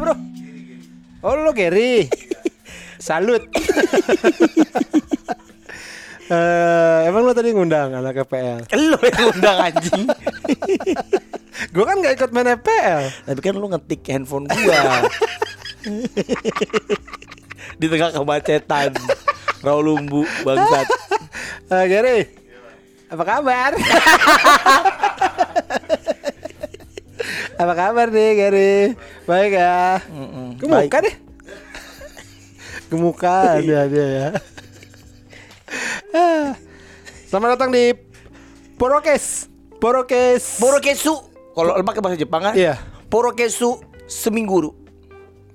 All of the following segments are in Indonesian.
bro. Oh lu Gary. Salut. Eh, emang lu tadi ngundang anak FPL? Lo yang undang anjing. Gue kan gak ikut main FPL. Tapi kan lu ngetik handphone gua. Di tengah kemacetan. Rawalumbu bangsat. Eh, Gary, apa kabar? Apa kabar nih Gary? Baik ya. Gemuka deh. Gemuka dia dia ya. Ah. Selamat datang di Porokes. Porokes. Porokesu. Kalau pakai bahasa Jepang kan? Iya. Porokesu seminggu.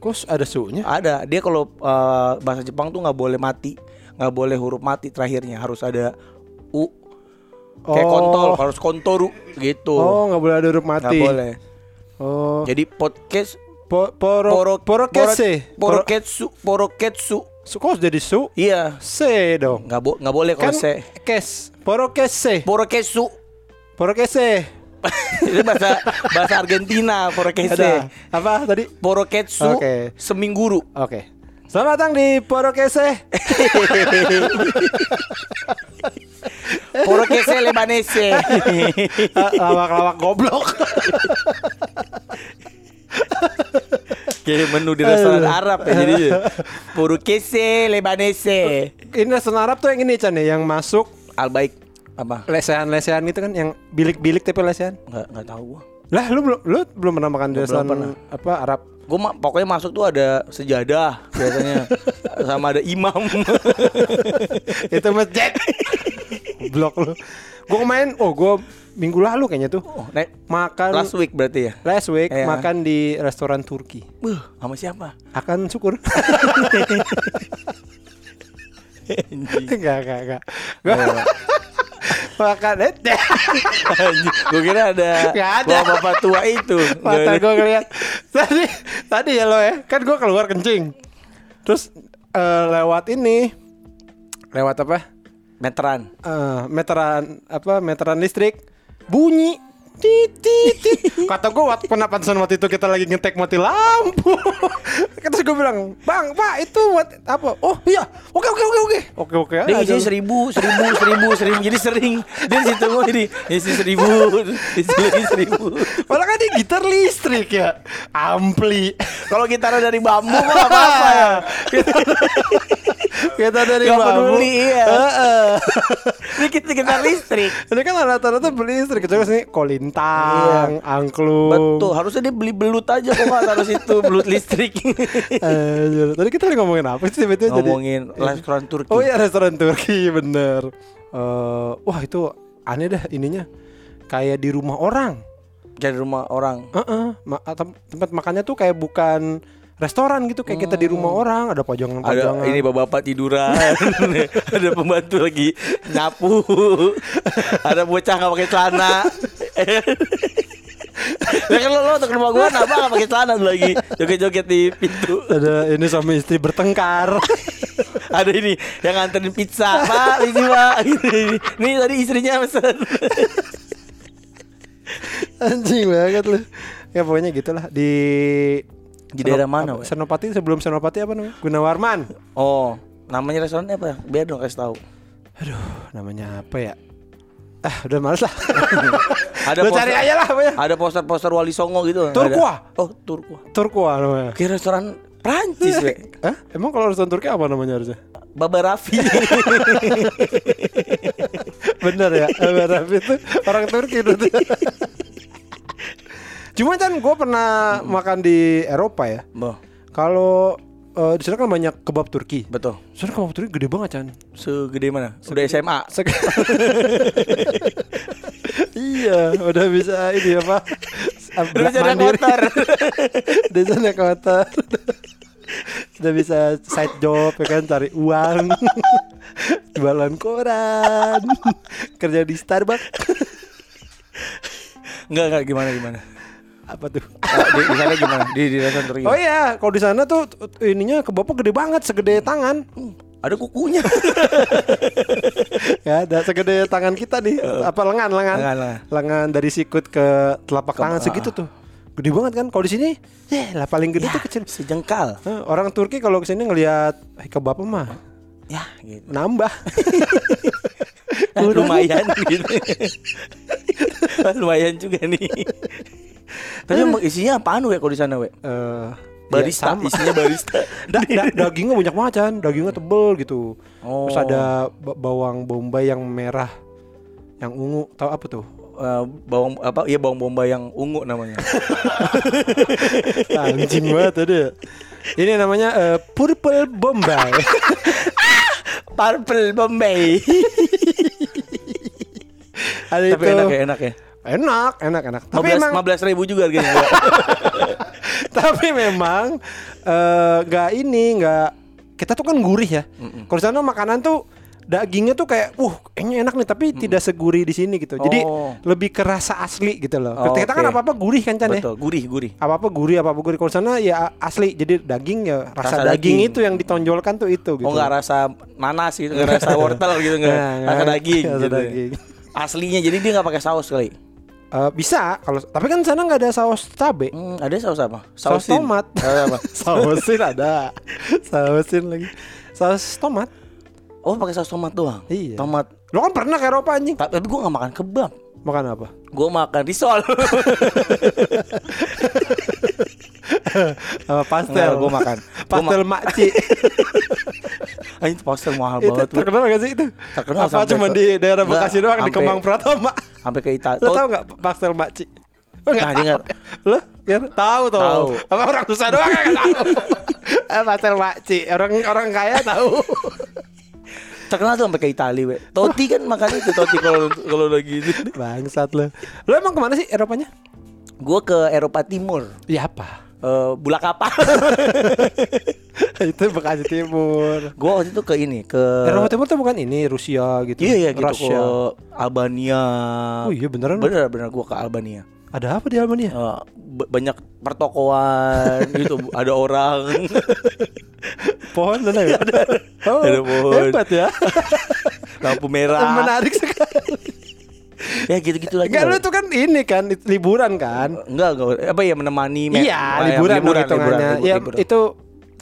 Kok ada sunya? Ada. Dia kalau eh, bahasa Jepang tuh nggak boleh mati, nggak boleh huruf mati terakhirnya harus ada u. Kayak Oh. kontol, harus kontoru gitu. Oh, nggak boleh ada huruf nggak mati. boleh. Oh. Jadi podcast Po, poro, poro porokese. poro- poroketsu, poroketsu. Su, kok jadi su? Iya. Se dong. Nggak bo nggak boleh Kan kalau se. kes. Porokese. Poroketsu. Porokese. Itu bahasa bahasa Argentina, porokese. Apa tadi? Poroketsu Oke. semingguru. Oke. Selamat datang di Porokese. Porokese lebanese. Ah, Lawak-lawak goblok. Kayak menu di restoran Arab ya jadi Porokese lebanese. Ini restoran Arab tuh yang ini Chan ya, yang masuk Al baik apa? lesehan-lesehan gitu kan yang bilik-bilik tapi lesehan. Nggak nggak tahu gua. Lah lu belum lu belum pernah makan di restoran apa Arab? Gue ma- pokoknya masuk tuh ada sejadah biasanya sama ada imam. Itu masjid. Blok lu. Gua main, oh gua minggu lalu kayaknya tuh oh, nek, makan last week berarti ya? last week Iya. makan di restoran Turki. Buh, sama siapa? Akan syukur. Enggak, enggak, enggak. Gua makan eh gue kira ada, ada. bapak tua itu. mata gue ngeliat tadi tadi ya lo ya kan gue keluar kencing terus eh, lewat ini lewat apa Meteran. Eh, meteran apa meteran listrik bunyi kata gue waktu pernah pantesan waktu itu kita lagi ngetek mati lampu. Terus gue bilang bang pak itu buat apa? Oh iya. Oke oke oke oke. Oke oke. Dia ngisi seribu, seribu, seribu, seribu. Jadi sering. Dia di situ mau jadi ngisi seribu, ngisi lagi seribu. Malah kan dia gitar listrik ya. Ampli. Kalau gitar dari bambu mah nggak apa-apa ya. Kita dari Gak peduli, iya. Kita gitar listrik. Ini kan rata-rata beli listrik Kecuali sini kolintang, angklung Iya. Betul, harusnya dia beli belut aja kok nggak taruh situ belut listrik. Anjir. Tadi kita lagi ngomongin apa sih tiba-tiba jadi Ngomongin restoran Turki. Oh iya restoran Turki bener Eh, Wah itu aneh dah ininya Kayak di rumah orang Jadi rumah orang. Heeh. Ma- tem- Tempat makannya tuh kayak bukan restoran gitu Kayak kita di rumah orang Ada Ada pajangan-pajangan ini bapak-bapak tiduran, ada pembantu lagi nyapu, ada bocah nggak pakai celana. Ya kan lo, lo untuk rumah gua kenapa nggak pakai celana lagi joget-joget di pintu. Ada ini suami istri bertengkar Ada ini yang nganterin pizza, Pak, ini Pak. Ini, ini tadi istrinya pesan. Anjing banget lu. Ya pokoknya gitulah di Di daerah mana, apa? Senopati sebelum Senopati apa namanya? Gunawarman. Oh, namanya restorannya apa? Biar dong kasih tahu. Aduh, namanya apa ya? Ah, udah males lah. Ada Lu poster- cari aja lah pokoknya. Ada poster-poster Wali Songo gitu. Turkua. ada? Oh, Turkua. Turkua namanya. Kayak restoran Prancis, we. Hah? Emang kalau restoran Turki apa namanya harusnya? Baba Raffi. Bener ya, Abang Raffi itu orang Turki berarti. Cuma kan gue pernah makan di Eropa ya. Kalau eh, di sana kan banyak kebab Turki. betul. Sana kebab Turki gede banget kan. Segede mana? Udah SMA. Iya, udah bisa ini apa? Udah bisa naik motor. Udah bisa naik motor. Udah bisa side job ya kan cari uang. Jualan koran. Kerja di Starbucks. Enggak, enggak gimana gimana. Apa tuh? Ah, di, di sana gimana? Di di restoran. Oh iya, kalau di sana tuh ininya kebabnya gede banget, segede tangan. Ada kukunya. Ya, ada segede tangan kita nih. Apa lengan, lengan. Lengan, lengan. Lengan dari sikut ke telapak tangan segitu tuh. Gede banget kan? Kalau di sini, ya lah paling gede Ya, tuh kecil. Sejengkal. Eh, orang Turki kalau ke sini ngelihat kebab mah Ya, gitu. nambah. Nah, lumayan gitu. lumayan juga nih. Tapi emang isinya apaan we kalau di sana we? Eh, Barista, ya sama. isinya barista. Da- da- dagingnya banyak kan, dagingnya tebel gitu. Oh. Terus ada ba- bawang bombay yang merah, yang ungu, tahu apa tuh? Eh, bawang apa? Iya bawang bombay yang ungu namanya. Anjing banget ada. Ini namanya eh, purple bombay. Purple Bombay. ada Tapi itu. enak ya, enak ya. Enak, enak, enak. Tapi 15 emang, 15 ribu juga harganya. Tapi memang eh, nggak ini, nggak kita tuh kan gurih ya. Kalau di sana makanan tuh dagingnya tuh kayak, uh, kayaknya enak nih, tapi tidak segurih di sini gitu. Jadi Oh. lebih ke rasa asli gitu loh. Oh, kita kan oke. apa apa gurih kan Chan ya. Betul, gurih, gurih. apa apa gurih apa apa gurih kalau sana ya asli jadi daging ya rasa, Rasa daging, daging. itu yang ditonjolkan tuh itu gitu Oh nggak rasa nanas gitu, nggak rasa wortel gitu nggak, Nah, rasa daging. rasa gitu. daging. Aslinya jadi dia nggak pakai saus kali. Eh, bisa kalau tapi kan sana nggak ada saus cabe Hmm, ada saus apa? saus tomat Saus apa? sausin ada sausin lagi saus tomat Oh pakai saus tomat doang. Iya. Tomat. lo kan pernah ke Eropa anjing Ta- Tapi gue nggak makan kebab. makan apa Gue makan risol. apa pastel Enggak, gua makan. Pastel makci Ini pastel mahal itu banget. Terkenal gak sih itu Terkenal apa cuma ke- di daerah Enggak, Bekasi doang di sampai- Kemang Pratama Sampai ke Italia. lo tau nggak pastel makci Lo nggak Nah, tahu? Lo ya tahu tuh. Tahu. Apa orang susah doang yang nggak tahu. Eh, pastel makci orang orang kaya tahu. Terkenal tuh sampai ke Italia, we. Toti kan makan itu Toti kalau kalau lagi itu. Bangsat lo. Lo emang ke mana sih Eropanya? Gue ke Eropa Timur. Ya apa? Eh bulak apa? itu Bekasi Timur. gue waktu itu ke ini ke Eropa Timur tuh bukan ini Rusia gitu. Iya iya gitu Rusia. ke Albania. Oh iya beneran? Bener bener gue ke Albania. Ada apa di Albania? B- banyak pertokoan gitu ada orang Pohon sana ya? Oh, Ada pohon. Hebat ya. lampu merah Menarik sekali. ya gitu gitu lagi Enggak lu tuh kan ini kan liburan kan? enggak enggak apa ya menemani me- Iya, eh, liburan, dong liburan, hitungannya. liburan, ya liburan. itu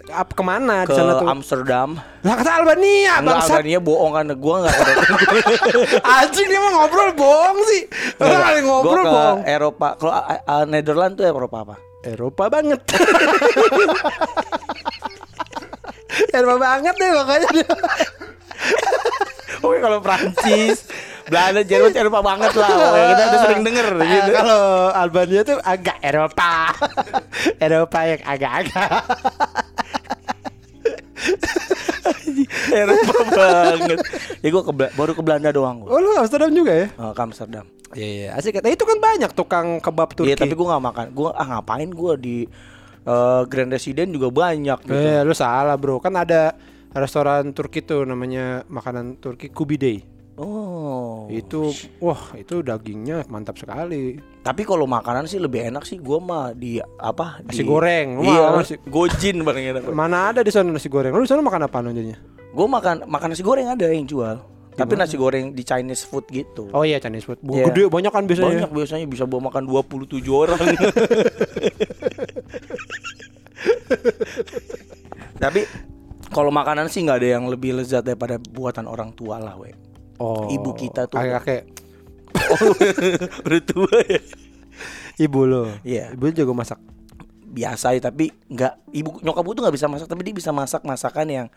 apa ke mana di ke sana tuh? Amsterdam Lah kata Albania, bangsat. Albania bohong kan gua enggak ke Anjing dia mau ngobrol bohong sih. Orang kali ngobrol Gua ke bohong. Eropa kalau uh, uh, Netherlands tuh Eropa apa Eropa banget. Eropa banget deh pokoknya. Oke kalau Prancis Belanda Jerman Eropa banget lah kita udah sering denger Eh, gitu Kalau Albania tuh agak Eropa. Eropa yang agak-agak. Eropa banget ya gua ke baru ke Belanda doang gua Oh lu Amsterdam juga ya? Eh, ke Amsterdam Iya iya asik. Nah, itu kan banyak tukang kebab Turki. Iya tapi gua nggak makan gua ah ngapain gua di eh, Grand Resident juga banyak gitu Eh lu salah bro. Kan ada restoran Turki tuh namanya makanan Turki Kubidey. Oh Itu wah itu dagingnya mantap sekali. Tapi kalau makanan sih lebih enak sih gua mah di apa Nasi di goreng. Iya, nasi- gojin paling enak. Mana ada di sana nasi goreng? Lu di sana makan apa jadinya? Gua makan makan nasi goreng ada yang jual. Tapi nasi goreng di Chinese food gitu. Oh iya Chinese food. Bu, Iya. Gede banyak kan biasanya. Banyak biasanya bisa bawa makan 27 orang. Tapi kalau makanan sih nggak ada yang lebih lezat daripada buatan orang tua lah, we. Oh. Ibu kita tuh. Kakek Udah tua ya. ibu lo. Iya. Ibu jago masak. Biasa ya, tapi nggak ibu nyokap gue tuh nggak bisa masak, tapi dia bisa masak masakan yang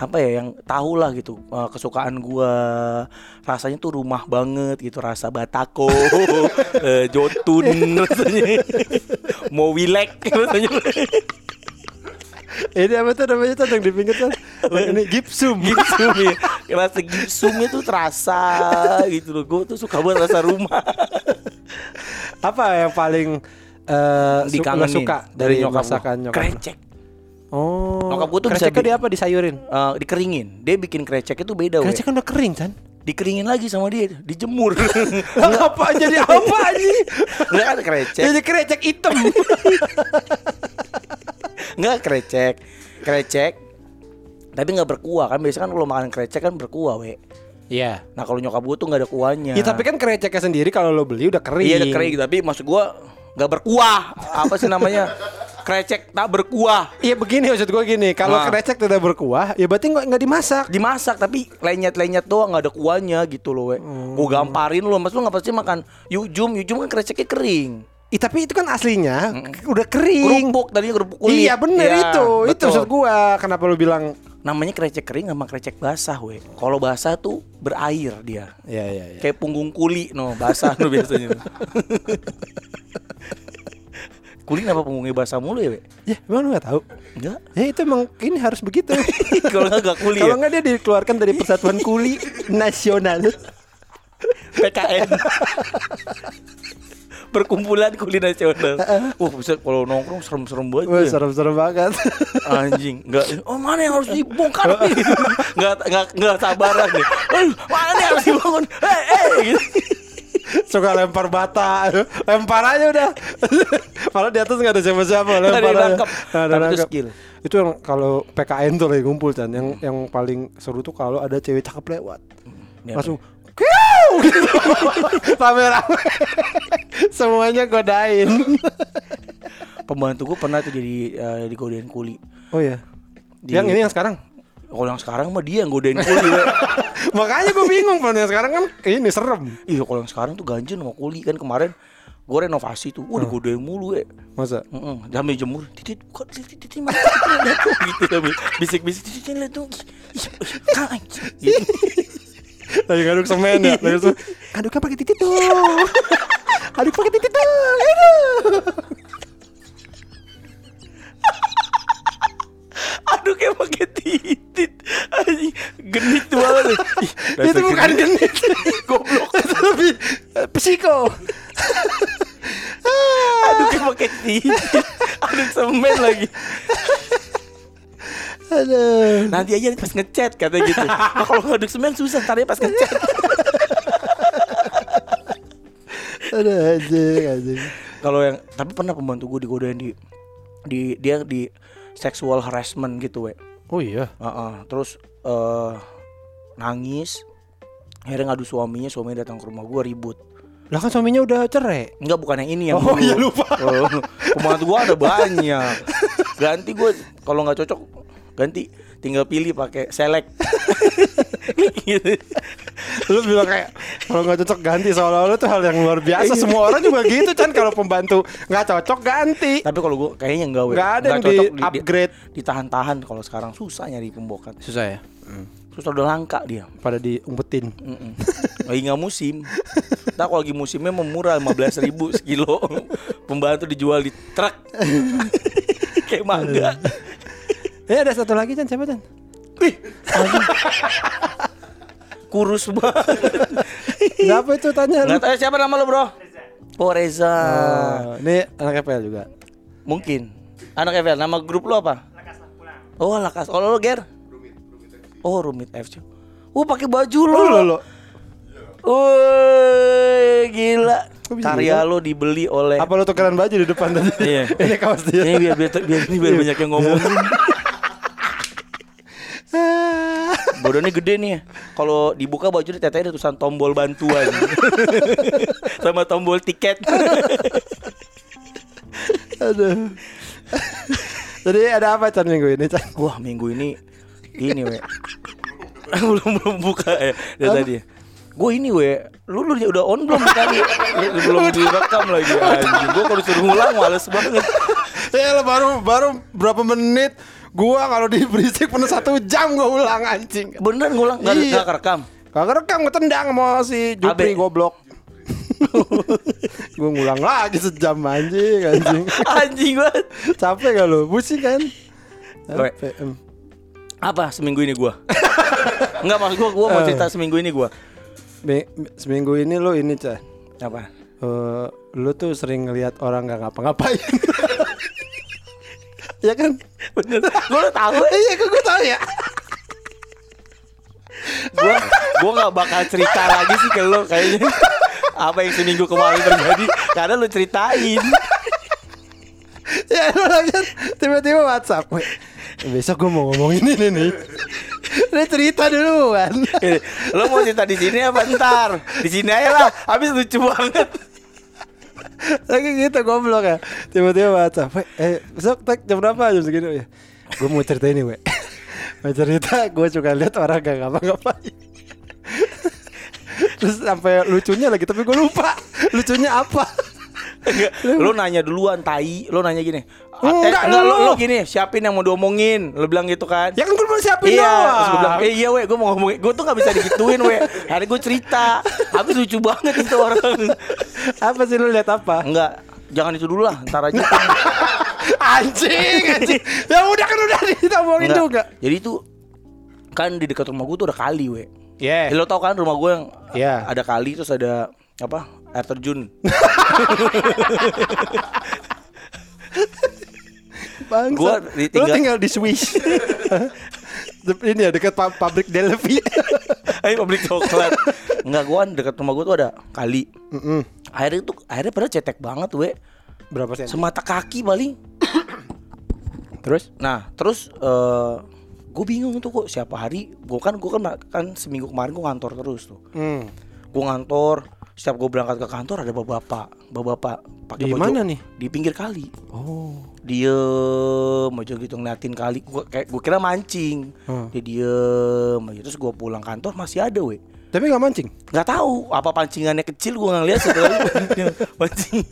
apa ya yang tahu lah gitu eh, kesukaan gua rasanya tuh rumah banget gitu rasa batako eh, jotun rasanya mau wilek rasanya Ini apa tuh namanya tuh yang di pinggir tuh? Ini gipsum. gipsum ya rasa gipsumnya tuh terasa gitu loh gue tuh suka banget rasa rumah apa yang paling eh su- dikangenin suka dari nyokap gua. masakan nyokap? krecek Oh. Nyokap gua tuh bisa Kreceknya dia apa disayurin? Eh, dikeringin dia bikin krecek itu beda. Krecek kan udah kering kan? dikeringin lagi sama dia dijemur apa jadi apa aja? Kan krecek Jadi krecek hitam. Enggak krecek. Krecek Tapi nggak berkuah kan. Biasanya kan kalau makan krecek kan berkuah we. Iya. Nah kalau nyokap gue tuh nggak ada kuahnya. Ya tapi kan kreceknya sendiri kalau lo beli udah kering. Iya udah kering Tapi maksud gue nggak berkuah. Apa sih namanya? Krecek tak berkuah. Iya begini maksud gue gini, kalau Ah. krecek tidak berkuah, ya berarti nggak nggak dimasak. dimasak tapi lenyet-lenyet doang nggak ada kuahnya gitu loh we. Gue gamparin lo. Mas lu nggak pasti makan? Yujum yujum kan kreceknya kering Ih, tapi itu kan aslinya k- udah kering. kerupuk tadinya kerupuk kulit Iya bener Iya, itu, itu betul. maksud gua. Kenapa lu bilang? namanya krecek kering sama krecek basah we kalau basah tuh berair dia Iya iya iya. kayak punggung kuli no basah no biasanya kuli kenapa punggungnya basah mulu ya we Ya emang lu nggak tahu? enggak Ya itu emang ini harus begitu. kalau nggak nggak kuli Kalau ya nggak dia dikeluarkan dari Persatuan Kuli Nasional. PKN perkumpulan kuli nasional wah bisa kalau nongkrong serem-serem banget Wah serem-serem banget. anjing nggak oh mana yang harus dibongkar nih nggak nggak nggak sabaran nih eh, mana nih yang harus dibangun eh eh gitu Suka lempar bata, lempar aja udah. Padahal di atas nggak ada siapa-siapa, lempar aja. nangkep. Nggak ada Tapi itu nangkep. skill. Itu yang kalau PKN tuh lagi ngumpul kan, yang yang paling seru tuh kalau ada cewek cakep lewat, Ya, langsung! Gitu. rame-rame semuanya godain pembantu gue pernah tuh jadi eh, digodain kuli oh ya Di- yang ini yang sekarang kalau yang sekarang mah dia yang godain kuli makanya gue bingung kalau yang sekarang kan ini serem iya kalau yang sekarang tuh ganjen sama kuli kan kemarin gue renovasi tuh wah digodain mulu ya masa sambil jemur, titit, kok titit, titit, mana titit, gitu sambil bisik-bisik, titit, lihat tuh, gitu. Lagi ngaduk semen ya lagi semen. aduknya pakai titik dong aduk pakai titik dong aduh Aduh kayak pakai titit, anjing, genit banget. Ih, itu bukan genit. goblok. itu lebih eh, psiko. Aduh kayak pakai titit, aduh semen lagi. Nanti aja pas ngechat kata gitu. Nah, kalau ngaduk semen susah, ntar pas ngechat. aduh anjing anjing Kalau yang tapi pernah pembantu gue digodain di di dia di sexual harassment gitu, we. oh iya Heeh, terus eh nangis akhirnya ngadu suaminya suaminya datang ke rumah gua ribut lah kan suaminya udah cerai enggak bukan yang ini yang Oh, dulu. iya, lupa. Oh, pembantu gua ada banyak ganti gua kalau nggak cocok ganti tinggal pilih pakai select gitu. lu bilang kayak kalau nggak cocok ganti seolah-olah itu hal yang luar biasa semua orang juga gitu kan kalau pembantu nggak cocok ganti tapi kalau gua kayaknya enggak we. Nggak ada yang cocok di upgrade. ditahan-tahan kalau sekarang susah nyari pembokat susah ya susah udah langka dia pada diumpetin. Lagi nggak musim. Nah kalau lagi musimnya mau murah 15 ribu sekilo. Pembantu dijual di truk. Kayak mangga. Eh ada satu lagi Chan siapa Chan Kurus banget. siapa itu tanya lu Nggak tahu siapa nama lo bro? Oh Reza. Oh, ini anak FPL juga Mungkin. Anak FL. Nama grup lo apa? Oh Lakas. Oh lo Ger? Oh Rumit FC. Oh pakai baju lo. Oh, lo. Woi, gila. Karya lo dibeli oleh apa lo tukeran baju di depan tadi Iya. ini kaos dia Ini biar biar biar, biar banyak yang ngomongin. Bodohnya gede nih ya. Kalau dibuka baju tetenya ada tulisan tombol bantuan. Sama tombol tiket. aduh jadi ada apa Chan minggu ini Chan Wah, minggu ini ini we. belum belum buka ya dari tadi. Gue ini we, lu, lu udah on belum tadi? belum direkam lagi anjing. Gue kalau disuruh ngulang males banget. ya lah, baru baru berapa menit gua kalau di berisik penuh satu jam gua ulang anjing Bener ngulang nggak Iya. nggak kerekam. Kagak rekam ketendang sama si Jupri goblok. gue ngulang lagi sejam anjing anjing. Anjing banget. Capek gak lu? Pusing kan? Gue- Capek. Apa seminggu ini gua? Enggak maksud gua gua mau cerita seminggu ini gua. Mi- seminggu ini lu ini cah. Apa? Eh, lu tuh sering ngelihat orang gak ngapa-ngapain. ya kan? Bener. Gua udah tahu. Iya, kok gue tahu ya. Gua gua nggak bakal cerita lagi sih ke lo kayaknya. Apa yang seminggu kemarin terjadi karena lu ceritain. ya lagi kan tiba-tiba WhatsApp. "Weh, Besok gue mau ngomongin ini nih. Dia cerita dulu kan. Lo mau cerita di sini apa ntar? Di sini aja lah. Habis lucu banget. Lagi gitu goblok ya. Tiba-tiba WhatsApp, "Weh, eh besok tag jam berapa jam segini ya? Gue mau cerita ini, we. mau cerita gue suka lihat orang gak ngapa-ngapain. Terus sampai lucunya lagi tapi gue lupa lucunya apa. Enggak, lu nanya duluan tai, lu nanya gini. "Ah, Enggak, enggak lu, lu. gini, siapin yang mau diomongin. Lu bilang gitu kan. Ya kan gue belum siapin Iya, doang. terus gue bilang, eh iya we, gue mau ngomongin Gue tuh gak bisa digituin we Hari gue cerita Habis lucu banget itu orang Apa sih lu lihat apa? Enggak, jangan itu dulu lah Ntar aja anjing, anjing. Ya udah kan udah ditomongin Enggak. juga. Jadi itu Kan di dekat rumah gue tuh ada kali we Yeah. Lo tau kan rumah gue yang Iya. Ada kali terus ada Apa Air terjun Bangsa. Gua Lu ditinggal- tinggal di Swiss. ini ya dekat pa- pabrik Delphi. Ayo pabrik coklat Enggak, gue kan dekat rumah gue tuh ada kali Mm-mm. Airnya tuh Airnya pada cetek banget we Berapa sen? Semata kaki paling Terus? Nah, terus eh gue bingung tuh kok siapa hari gue kan gue kan kan seminggu kemarin gue ngantor terus tuh. Hmm. Gue ngantor, setiap gue berangkat ke kantor ada bapak-bapak, bapak-bapak pakai Di baju mana nih? Di pinggir kali. Oh. Diem aja gitu ngeliatin kali. Gue kayak gue kira mancing. Hmm. Dia diem aja terus gue pulang kantor masih ada we. Tapi nggak mancing. nggak tahu apa pancingannya kecil gue nggak lihat setelah mancing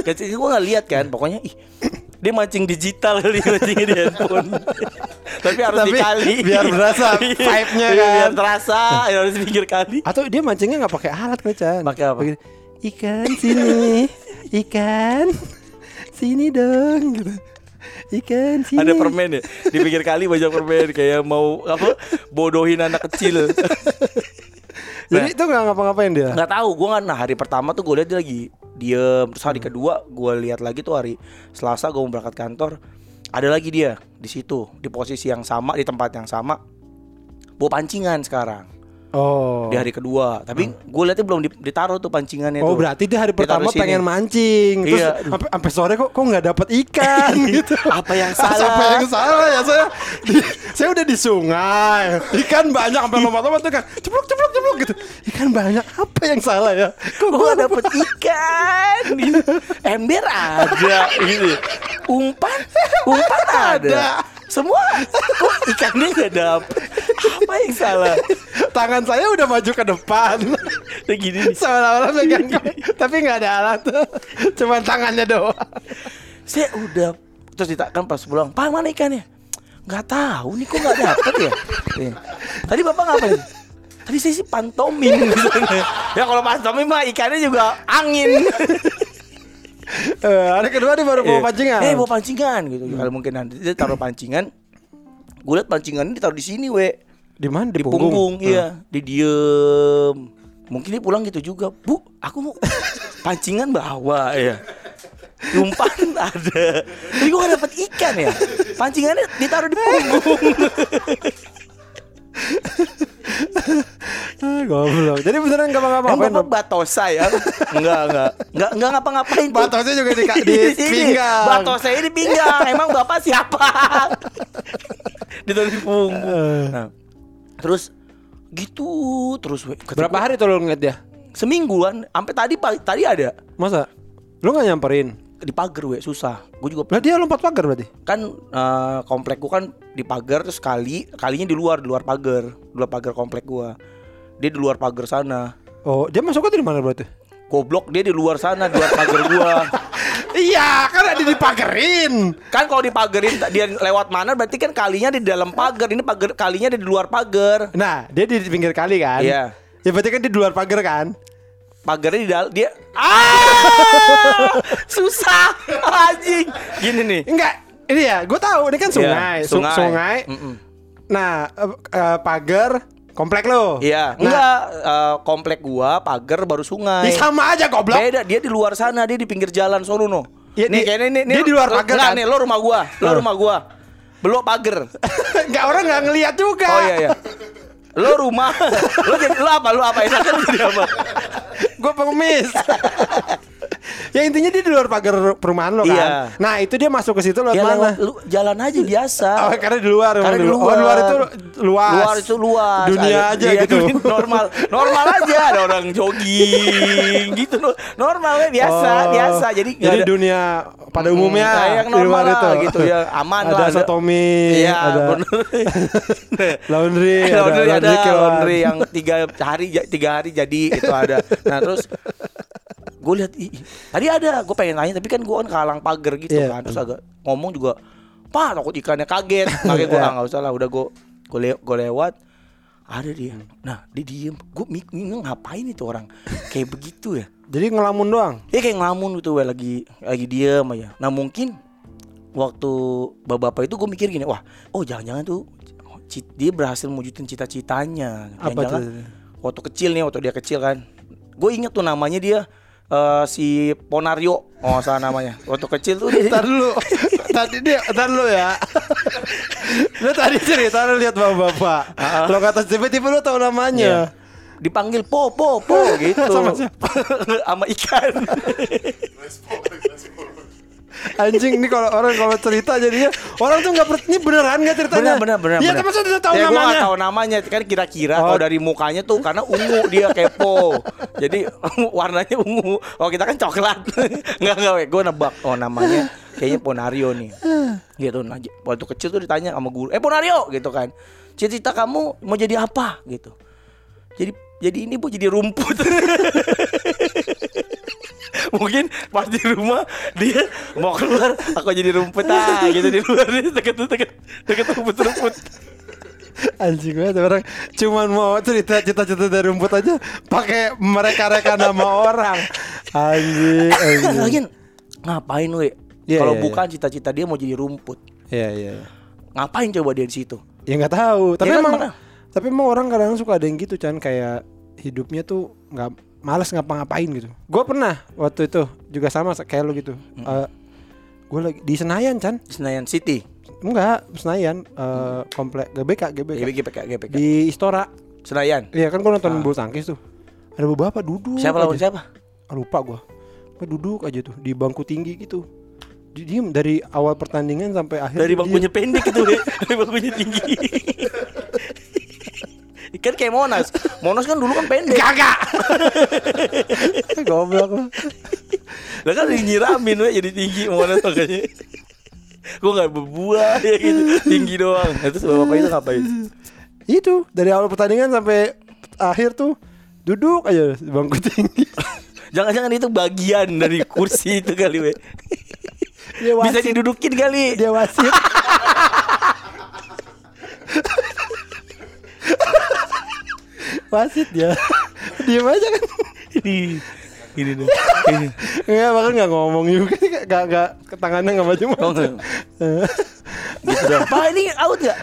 kecil gue nggak lihat kan pokoknya ih dia mancing digital kali mancingnya di handphone tapi harus Tapi dikali biar berasa Iya, vibe-nya iya, kan. biar terasa ya harus pinggir kali Atau dia mancingnya nggak pakai alat Chan? Pakai apa? Ikan sini, ikan sini dong. Gitu. Ikan sini. ada permen ya di pinggir kali banyak permen kayak mau apa bodohin anak kecil Jadi itu nggak ngapa-ngapain dia. nggak tahu gue kan nah hari pertama tuh gue lihat dia lagi diem terus hari kedua gue lihat lagi tuh hari Selasa gue mau berangkat kantor ada lagi dia di situ di posisi yang sama di tempat yang sama bawa pancingan sekarang Oh. di hari kedua. Tapi gue lihatnya belum di- ditaruh tuh pancingannya Oh tuh. berarti dia hari pertama sini. pengen mancing. Terus Iya. sampai sore kok kok nggak dapet ikan gitu. Apa yang salah? Apa yang salah ya? Saya di- Saya udah di sungai. Ikan banyak sampai lompat-lompat tuh kan. Ceplok ceplok ceplok gitu. Ikan banyak. Apa yang salah ya? Kok gue gak dapet ikan. Ember ada. Gitu umpan? Umpan ada semua. Kok ikannya gak dapet? Apa yang salah? Tangan saya udah maju ke depan. Kayak gini nih. Seolah-olah megang Tapi nggak ada alat. Cuman tangannya doang. Saya udah terus dita kan pas pulang. Pak mana ikannya? Nggak tahu nih kok nggak dapet ya? Tadi bapak ngapain? Tadi saya sih pantomim. Ya kalau pantomim mah ikannya juga angin Eh, Hari kedua dia baru bawa Eh, pancingan. Eh bawa pancingan gitu. Kalau mungkin nanti dia taruh pancingan gue liat pancingannya ditaruh di sini we. Di mana? di punggung, iya. Di diem. Mungkin dia pulang gitu juga. Bu aku mau pancingan bawa ya umpan ada. Tapi gue gak dapet ikan ya. Pancingannya ditaruh di punggung Goblok Jadi beneran nggak Emang ngapa-ngapain bapak batosa ya enggak enggak enggak enggak ngapa-ngapain tuh. Batosnya juga di, di sini. pinggang batosnya di pinggang emang bapak siapa ditaruh di punggung Eh. nah, terus gitu terus we. Berapa gua, hari tuh lu ngeliat dia? semingguan sampai tadi pagi tadi ada Masa? Lu gak nyamperin? Di pagar we susah gue juga Lah dia lompat pagar berarti? kan eh, komplek gua kan di pagar terus kali kalinya di luar di luar pagar di luar pagar komplek gua dia di luar pagar sana Oh dia masuknya di mana berarti? goblok dia di luar sana di luar pagar gua Iya kan ada dipagerin kan kalau dipagerin dia lewat mana berarti kan kalinya di dalam pagar ini pagar kalinya di luar pagar Nah dia di pinggir kali kan? Iya. Ya berarti kan di luar pagar kan? Pagarnya di dalam dia ah! Susah anjing. Gini nih. Enggak Ini ya gue tahu ini kan sungai Iya, Su- sungai. Sungai. Mm-mm. Nah eh, eh, pagar komplek lo iya. Nah, enggak eh, komplek gua pagar baru sungai. Ya sama aja goblok. Beda dia di luar sana dia di pinggir jalan sono no. Iya, nih kayaknya nih, dia di luar pagar kan? nih lo rumah gua lo rumah gua. Belum pagar. Enggak orang nggak ngeliat juga. Oh iya iya. Lo rumah. Lo jadi lo apa lo apa? Enak kan jadi apa Gue pengemis Ya intinya dia di luar pagar perumahan lo kan. Iya. Nah itu dia masuk ke situ lewat Ya mana? lewat lu, jalan aja biasa. Oh, karena di luar, Karena di luar. Oh, luar itu luas. Luar itu luas. Dunia Ada- aja iya, gitu. dunia normal, normal aja ada orang jogging gitu no- normal ya biasa, Oh, biasa. Jadi jadi ada- dunia pada umumnya Hmm, di normal luar lah itu gitu ya, aman ada lah, ada- sotomi, Iya, ada laundry, ada laundry ada kiloan. laundry yang tiga hari tiga hari jadi itu ada. Nah terus gue lihat ih, ih, tadi ada gue pengen nanya tapi kan gue kan kalang pagar gitu Iya. kan terus agak ngomong juga pak takut ikannya kaget. Makanya gue Iya. nggak usah lah udah gue gue le gue lewat ada dia. Nah dia diem. Gue bingung ngapain itu orang? Kayak begitu ya. Jadi ngelamun doang. dia kayak ngelamun gitu we, lagi lagi diem aja. Nah mungkin waktu bapak-bapak itu gue mikir gini wah oh jangan-jangan tuh dia berhasil mewujudin cita-citanya. Apa Jangan-jangan tuh? waktu kecil nih waktu dia kecil kan. Gue inget tuh namanya dia eh, si Ponario oh salah namanya waktu kecil tuh Ntar dulu. tadi dia, ntar dulu ya. lu tadi cerita lu lihat bapak-bapak. Lo kata tiba-tiba lu tahu namanya. Iya. dipanggil po po po gitu Sama siapa? sama ikan Anjing nih kalau orang kalau cerita jadinya orang tuh nggak ini beneran nggak ceritanya? benar benar Iya, tapi udah tahu ya, namanya. nggak tahu namanya. Kan kira-kira Oh. kalau dari mukanya tuh karena ungu dia kepo. Jadi warnanya ungu. Oh kita kan coklat. Nggak nggak gue nebak. Oh namanya kayaknya Ponario nih. Gitu nah, waktu kecil tuh ditanya sama guru eh Ponario? Gitu kan. Cita-cita kamu mau jadi apa? Gitu. Jadi jadi ini bu jadi rumput mungkin pas di rumah dia mau keluar aku jadi rumput ah gitu di luar dia deket deket deket rumput rumput Anjing banget orang cuman mau cerita cita-cita dari rumput aja pakai mereka-reka nama orang. Anjing, anjing. Lagian ngapain we Iya, kalau iya, bukan cita-cita dia mau jadi rumput Iya, iya. iya. ngapain coba dia di situ Ya nggak tahu, tapi Ya kan, emang mana? tapi emang orang kadang suka ada yang gitu Chan kayak hidupnya tuh nggak malas ngapa-ngapain gitu. Gue pernah waktu itu juga sama kayak lu gitu. gue lagi di Senayan Chan, Senayan City enggak Senayan eh, komplek GBK GBK GPK GPK di Istora. Senayan Iya kan gue nonton bulu tangkis tuh. Ada beberapa duduk. siapa lawan siapa Ah, lupa gua Gua duduk aja tuh di bangku tinggi gitu Di- diem dari awal pertandingan sampai akhir dari bangkunya diem. pendek we. dari bangkunya tinggi kan kayak Monas. Monas kan dulu kan pendek. Kagak. Goblok. Lu lah kan nyiramin we jadi tinggi Monas makanya. Gue nggak berbuah ya gitu. Tinggi doang. Nah, terus bapak itu ngapain? Itu dari awal pertandingan sampai akhir tuh duduk aja bangku tinggi. Jangan-jangan itu bagian dari kursi itu kali we dia bisa wasit didudukin kali. Dia wasit wasit dia. Diem aja kan. Ini ini deh. Ini. Enggak bahkan nggak ngomong juga. Nggak nggak ke tangannya nggak maju Oh, maju nggak. gitu dong pak ini out gak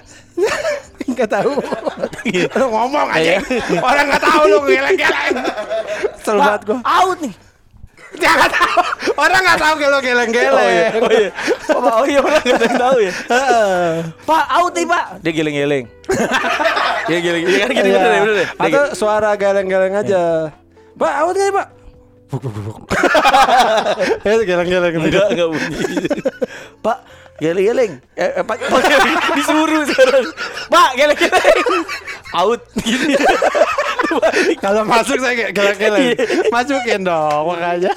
nggak tahu. Iya. lu ngomong aja. Orang nggak tahu lu geleng-geleng Kesel banget pak gua. out nih Dia nggak tahu. Orang nggak tahu kalau oh iya. Geleng-geleng oh iya. Oh, Pak, oh iya orang nggak tahu ya? Pak out nih pak. Dia geleng-geleng. Dia geleng ya kan? Gitu Iya. bener deh bener atau suara geleng-geleng aja. Pak awet nggak nih, pak? Buk, buk, buk, buk. Eh, geleng-geleng. Enggak, enggak bunyi. Pak, geleng-geleng. Eh, eh, Pak, Pak, disuruh sekarang. Pak, geleng-geleng. Out. Balik. kalau masuk saya kayak geleng-geleng masukin dong makanya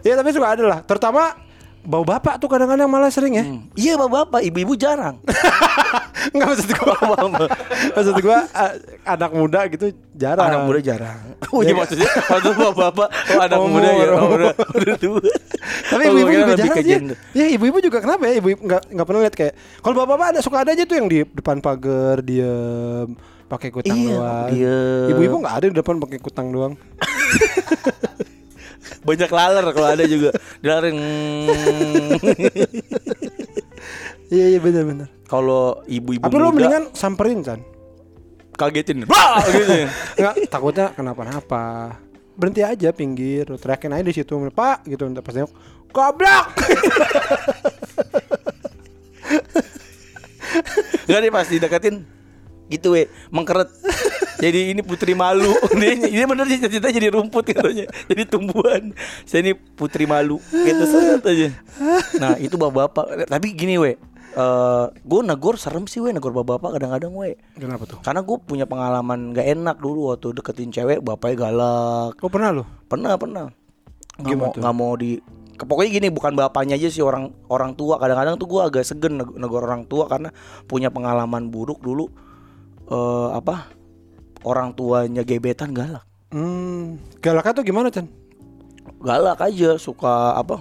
ya tapi suka ada lah terutama bau bapak tuh kadang-kadang malah sering ya Iya, Bapak, ibu-ibu jarang. Enggak maksud gua Maksud gua a- anak muda gitu jarang Anak muda jarang. Oh iya Ya, maksudnya waktu bapak-bapak oh anak Umur, muda ya oh, umur. udah, tua. Tapi Oh, ibu-ibu gua juga jarang sih. Ya ibu-ibu juga kenapa ya Ibu-ibu nggak nggak pernah lihat kayak Kalau bapak-bapak ada suka ada aja tuh yang di depan pagar Diem pakai kutang Iya, doang. Ibu-ibu nggak ada di depan pakai kutang doang Banyak laler kalau ada juga. Dilarin. Iya iya benar-benar Kalau ibu-ibu Tapi lu muda mendingan samperin kan kagetin. Wah, gitu. Takutnya kenapa-napa Berhenti aja pinggir Teriakin aja di situ Pak gitu Ntar pas nengok Goblok Enggak nih pas dideketin gitu we, mengkeret. jadi ini putri malu. Dia, dia bener sih cita-cita jadi rumput katanya. Jadi tumbuhan. Saya ini putri malu. Gitu aja. Nah, itu bapak-bapak. Tapi gini, we. Eh gue negor serem sih we negor bapak-bapak kadang-kadang we Kenapa tuh? karena gue punya pengalaman gak enak dulu waktu deketin cewek bapaknya galak. Oh pernah lu? pernah pernah. Nggak mau nggak mau di pokoknya gini bukan bapaknya aja sih orang orang tua. Kadang-kadang tuh gue agak segen neg- negor orang tua karena punya pengalaman buruk dulu eh apa orang tuanya gebetan galak. Hmm, galaknya tuh gimana Chan? galak aja suka apa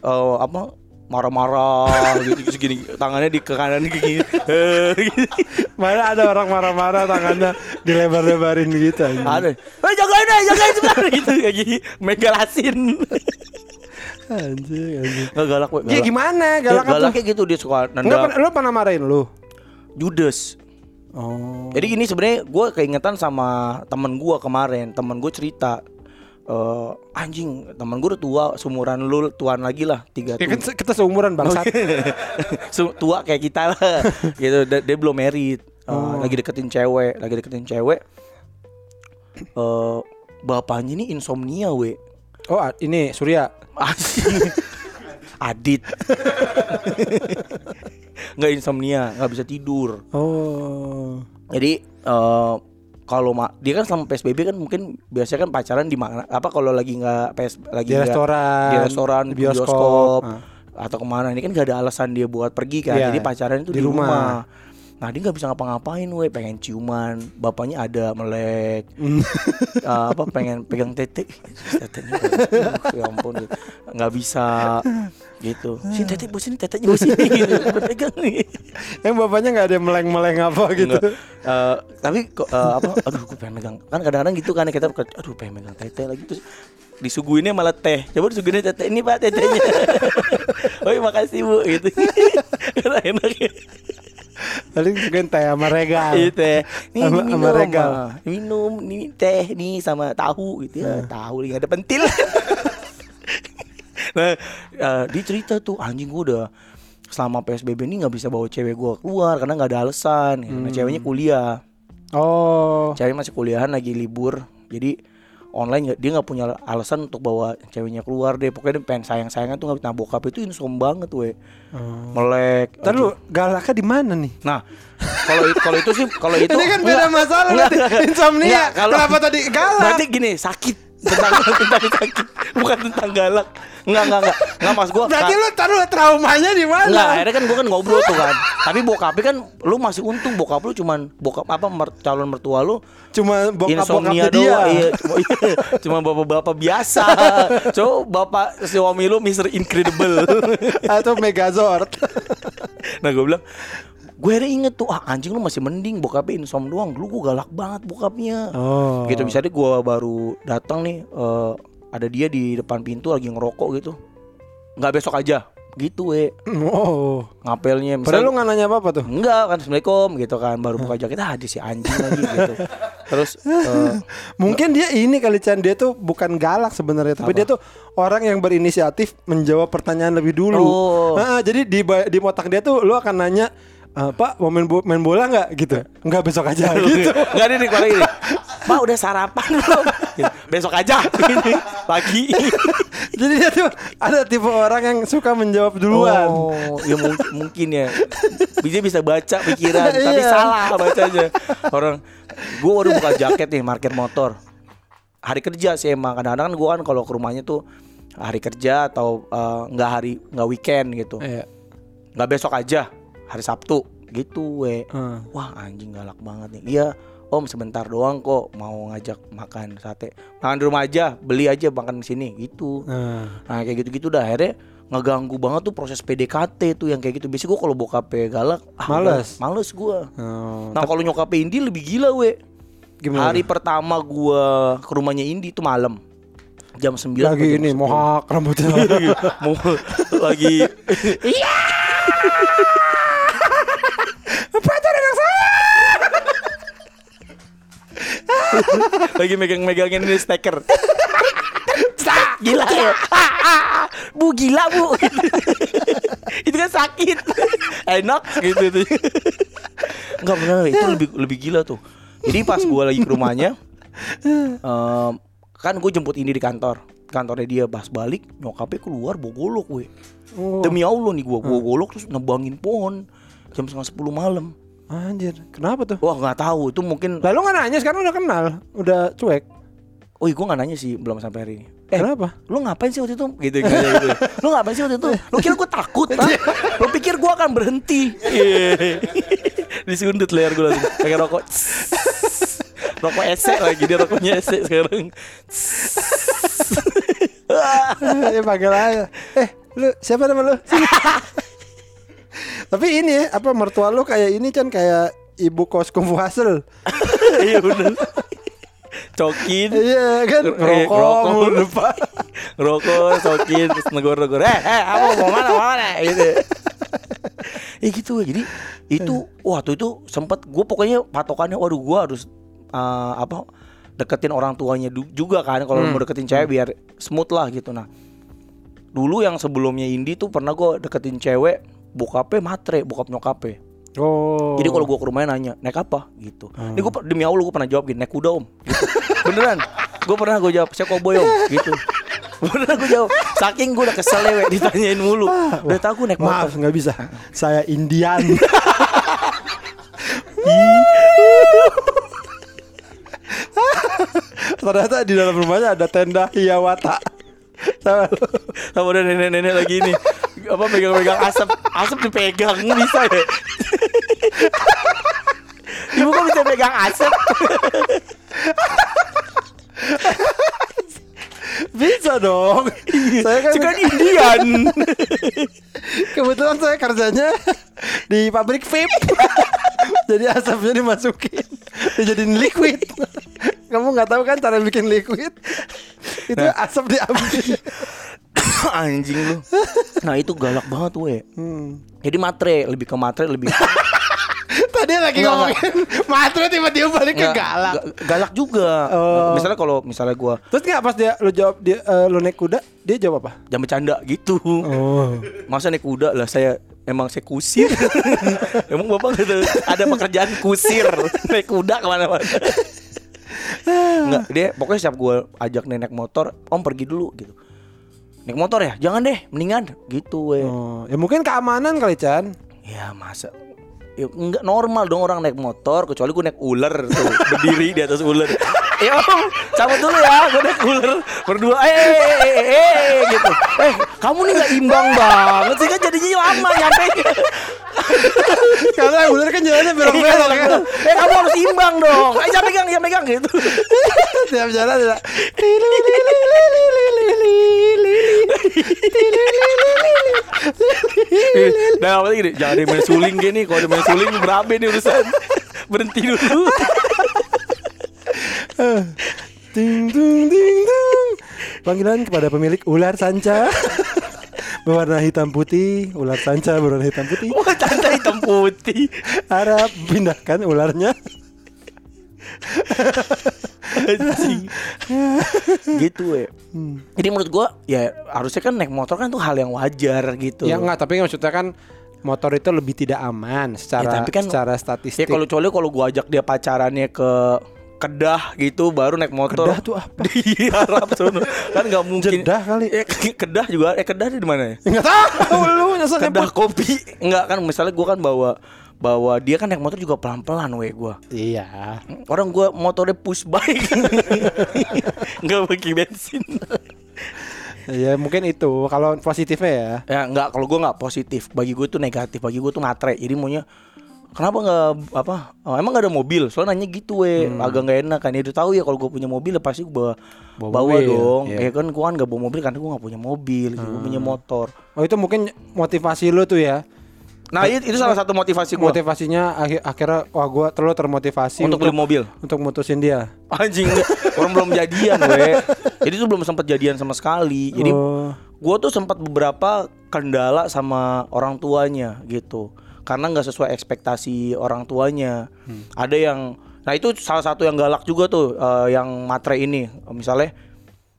eh apa marah-marah gitu segini tangannya di ke kanan kayak gini. Mana ada orang marah-marah tangannya dilebar-lebarin gitu anjing. ada eh jagain aja jagain sebentar gitu kayak gini megalasin Anjing, anjing. nggak galak we, Ya galak. gimana galaknya tuh? galaknya gitu dia suka nendang pernah- lu pernah marahin lu? judes Oh. Jadi gini sebenarnya gue keingetan sama temen gue kemarin, temen gue cerita eh anjing temen gue udah tua seumuran lu tuan lagi lah tiga Ya, tuh kan kita seumuran bangsat. Tua kayak kita lah gitu dia, dia belum married Eh, Oh. lagi deketin cewek lagi deketin cewek eh bapaknya ini insomnia we Oh, ini Surya. Adit nggak insomnia nggak bisa tidur Oh. Jadi eh kalau ma dia kan selama PSBB kan mungkin biasanya kan pacaran di mana apa kalau lagi nggak PS lagi Di restoran, di restoran di bioskop. bioskop, Ah. atau ke mana ini kan gak ada alasan dia buat pergi kan Iya, jadi pacaran itu di di, rumah. rumah. nah dia nggak bisa ngapa-ngapain we pengen ciuman bapaknya ada melek. Eh, apa pengen pegang tete tetenya ya ampun gitu. nggak bisa gitu. Sini tete bos sini tetenya bos sini. Gitu pegang nih Yang bapaknya nggak ada meleng-meleng apa gitu. Eh, tapi kok eh, apa aduh gue pengen megang. Kan kadang-kadang gitu kan kita aduh pengen megang tete lagi. Terus disuguhinnya malah teh. Coba disuguhinnya tete ini pak tetenya oh makasih bu. Gitu. Karena enak ya Paling mungkin teh sama regal. Iya teh. Nih Sama- ini sama minum regal. ah. Minum Ini teh nih sama tahu. Gitu ya. Tahu lagi ada pentil Nah eh, Dia cerita tuh Anjing gue udah Selama PSBB ini nggak bisa bawa cewek gue keluar Karena nggak ada alasan ya. Nah ceweknya kuliah Oh. cewek masih kuliahan lagi libur jadi online dia nggak punya alasan untuk bawa ceweknya keluar deh pokoknya dia pengen sayang sayangan tuh nggak nah bokap itu insom banget we melek Ntar lu galaknya di mana nih? nah kalau itu kalau itu sih kalau itu Ini kan beda Enggak. masalah Enggak, nanti. Insomnia. Enggak, kalau- Kenapa tadi galak? berarti gini sakit tentang tentang sakit bukan tentang galak nggak nggak nggak nggak mas gua Berarti lu taruh traumanya di mana? Enggak, akhirnya kan gue kan ngobrol tuh kan. Tapi bokapnya kan lu masih untung bokap lu cuman bokap apa mer- calon mertua lu Cuma bokap insomnia doang iya cuma, iya, cuma bapak-bapak biasa coba bapak suami lu Mr. Incredible Atau Megazord. nah gue bilang gue akhirnya inget tuh ah anjing lu masih mending bokapnya insom doang dulu gue galak banget bokapnya Oh. gitu misalnya gue baru datang nih eh, ada dia di depan pintu lagi ngerokok gitu nggak besok aja gitu we Oh. ngapelnya Padahal lu misalnya nggak nanya apa-apa tuh. enggak kan assalamualaikum gitu kan baru buka jaket ah ada si anjing lagi gitu terus eh, Mungkin dia ini kali Chan dia tuh bukan galak sebenarnya, tapi dia tuh orang yang berinisiatif menjawab pertanyaan lebih dulu. Oh. Nah, jadi di di otak dia tuh lu akan nanya "Eh, Pak mau main, bo- main bola nggak gitu? Nggak besok aja gitu. Enggak ada nih kalau ini. Pak udah sarapan belum? Gitu. Besok aja Gini, pagi. Jadi dia tuh ada tipe orang yang suka menjawab duluan. Oh, ya mung- mungkin ya. Bisa bisa baca pikiran, tapi Iya. salah bacanya. Orang gua baru buka jaket nih parkir motor. Hari kerja sih emang kadang-kadang kan gua kan kalau ke rumahnya tuh hari kerja atau eh, nggak hari nggak weekend gitu. Iya. nggak besok aja hari Sabtu gitu we. Hmm. wah anjing galak banget nih. Iya om sebentar doang kok mau ngajak makan sate. Makan di rumah aja beli aja makan di sini gitu. Nah. nah kayak gitu gitu dah akhirnya ngeganggu banget tuh proses PDKT tuh yang kayak gitu. Biasanya gue kalau bokapnya galak ah, Males. males gue Oh, nah kalau nyokapnya Indi lebih gila we. Gimana? hari pertama gua ke rumahnya Indi itu malam. Jam 9 lagi ini mohak rambutnya. mau lagi. Pacar anak saya. lagi megang-megangin ini steker. gila ya. bu gila bu. itu kan sakit. Enak gitu tuh. Enggak benar itu lebih lebih gila tuh. Jadi pas gue lagi ke rumahnya, em, kan gue jemput ini di kantor, kantornya dia pas balik nyokapnya keluar bawa golok gue. Oh, Demi Allah nih gue bawa golok terus nebangin pohon jam setengah sepuluh malam. Anjir. Kenapa tuh? Wah nggak tahu itu mungkin. Lalu nggak nanya sekarang udah kenal, udah cuek. Oh gue nggak nanya sih belum sampai hari ini. Eh, Kenapa? lu ngapain sih waktu itu? Gitu, gitu, gitu. Lu ngapain sih waktu itu? Lu kira gue takut? ha? Lu pikir gue akan berhenti? Disundut leher gue langsung. Pakai rokok. rokok esek lagi dia rokoknya esek sekarang. ya panggil aja. Eh, lu siapa nama lu? Tapi ini ya, apa mertua lu kayak ini kan kayak ibu kos kungfu hasil. Iya bener. Cokin. Iya kan Eh, rokok depan. Rokok, cokin, terus negor-negor. Eh, eh, apa mau mana, mana gitu. Ya gitu jadi itu waktu itu sempat gue pokoknya patokannya waduh gue harus eh, apa deketin orang tuanya juga kan kalau mau deketin cewek biar smooth lah gitu nah dulu yang sebelumnya Indi tuh pernah gue deketin cewek bokapnya matre bokap nyokapnya. Oh. jadi kalau gue ke rumahnya nanya naik apa? Gitu. Ini gue demi Allah gue pernah jawab gini naik kuda om. Gitu. beneran. Gue pernah gue jawab saya koboi om. Gitu. Beneran gue jawab. Saking gue udah kesel ya ditanyain mulu. Udah tau gue naik Maaf motor nggak bisa. Saya Indian. Ternyata di dalam rumahnya ada tenda lu? sama ada nenek-nenek lagi ini apa megang-megang asap asap dipegang bisa ya ibu kok bisa pegang asap Bisa dong. saya kan Suka Indian kebetulan saya kerjanya di pabrik vape. Jadi asapnya dimasukin, dijadiin liquid. Kamu nggak tahu kan cara bikin liquid? Itu asap diambil. anjing lu nah itu galak banget we Hmm. jadi matre lebih ke matre lebih Tadi lagi Enggak, ngomongin matre tiba-tiba balik ke Nggak, galak. ga- galak juga Oh. misalnya kalau misalnya gua Terus nggak pas dia lo jawab dia eh, lo naik kuda, dia jawab apa? jam bercanda gitu Oh. masa naik kuda lah saya emang saya kusir emang bapak gitu ada pekerjaan kusir naik kuda ke mana-mana Enggak, dia pokoknya siap gue ajak nenek motor, om pergi dulu gitu. Naik motor ya? Jangan deh, mendingan gitu we. Oh, ya mungkin keamanan kali Chan. Ya masa ya, enggak normal dong orang naik motor kecuali gue naik ular tuh berdiri di atas ular. Ya om, cabut dulu ya, gue naik ular berdua. Eh, eh, eh, eh, eh, gitu. Eh, kamu nih nggak imbang banget sih kan jadinya lama nyampe. Karena ular kan jalannya Iya, belok-belok kan. eh kamu harus imbang dong. Eh jangan pegang, jangan pegang gitu. Tiap jalan tidak. Nah, apa gini, jangan ada main suling gini. Kalau ada main suling berabe nih urusan. Berhenti dulu. Ting tung ting tung. Panggilan kepada pemilik ular sanca berwarna hitam putih, ular sanca berwarna hitam putih. Wah, tanda hitam putih. Harap pindahkan ularnya. Gitu ya. Jadi menurut gua ya harusnya kan naik motor kan tuh hal yang wajar gitu. Ya enggak, tapi maksudnya kan motor itu lebih tidak aman secara Ya, tapi kan- secara Ya statistik. kalau kecuali kalau gua ajak dia pacarannya ke Kedah gitu baru naik motor. Kedah tuh apa? Di Arab sono. Kan nggak mungkin. Jeddah kali. Eh, Kedah juga. Eh Kedah di mana ya? Enggak tahu lu nyesel Kedah kopi. Enggak kan misalnya gua kan bawa bawa dia kan naik motor juga pelan-pelan we gua. Iya. Orang gua motornya push bike. Enggak pakai bensin. Ya mungkin itu kalau positifnya ya. Ya enggak kalau gua nggak positif. Bagi gue tuh negatif. Bagi gue tuh matre. Jadi maunya Kenapa nggak apa? Oh, emang nggak ada mobil? Soalnya nanya gitu we, agak nggak enak kan. Ya udah tahu ya kalau gue punya mobil ya pasti gue bawa, Bawa bawa, mobil, dong. iya. Ya kan gue kan nggak bawa mobil karena gue nggak punya mobil, gue punya motor. Oh itu mungkin motivasi lu tuh ya. Nah itu, itu salah satu motivasi gue Motivasinya akhir akhirnya wah gua terlalu termotivasi untuk beli mobil. untuk mutusin dia. Anjing, orang belum jadian we. Jadi tuh belum sempat jadian sama sekali. Jadi Oh. gue tuh sempat beberapa kendala sama orang tuanya gitu karena nggak sesuai ekspektasi orang tuanya ada yang nah itu salah satu yang galak juga tuh eh, yang matre ini misalnya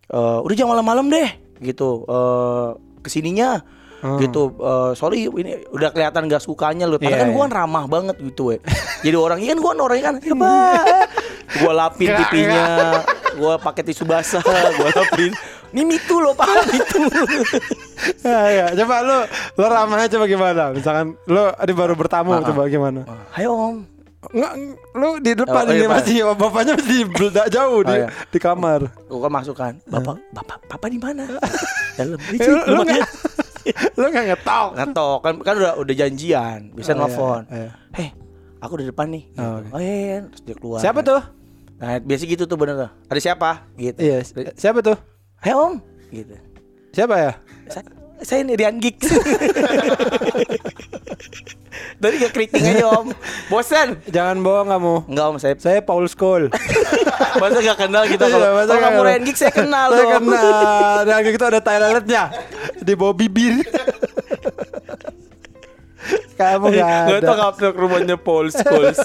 eh, udah jangan malam-malam deh gitu eh, ke sininya gitu eh, sorry ini udah kelihatan gak sukanya lu. Padahal Iya, kan gue iya. ramah banget gitu we. Jadi orang kan gue orangnya kan? Ya Pak. Gue lapin pipinya gue pakai tisu basah gue lapin. Ini mitu lo pak. Mitu Ya, ya. Coba lu lu ramahnya coba gimana? Misalkan lu ada baru bertamu ah. coba gimana? ayo om. Enggak, lu di depan Oh, ini iya, masih bapaknya masih di bel- jauh di Oh, iya. di kamar. gue kan masuk kan bapak bapak bapak di mana? Dalam Eh, lu lu lu nggak ngetok. ngetok kan kan udah udah janjian bisa Oh, iya, nelfon iya. heh aku di depan nih gitu. Oh, oh, oke. iya, iya. terus dia keluar Siapa tuh? nah biasa gitu tuh bener tuh ada siapa gitu Iya, si- siapa tuh? hei om gitu Siapa ya? saya, saya ini Rian Geek dari gak keriting aja om bosan Jangan bohong kamu. Enggak om saya Saya Paul School. masa gak kenal kita Iya, kalau kalau kamu kenal? Rian Geek saya kenal Saya kenal. Dan gitu ada toiletnya di bawah bibir. Kamu Gak ada. tau ngapet rumahnya Paul Scholes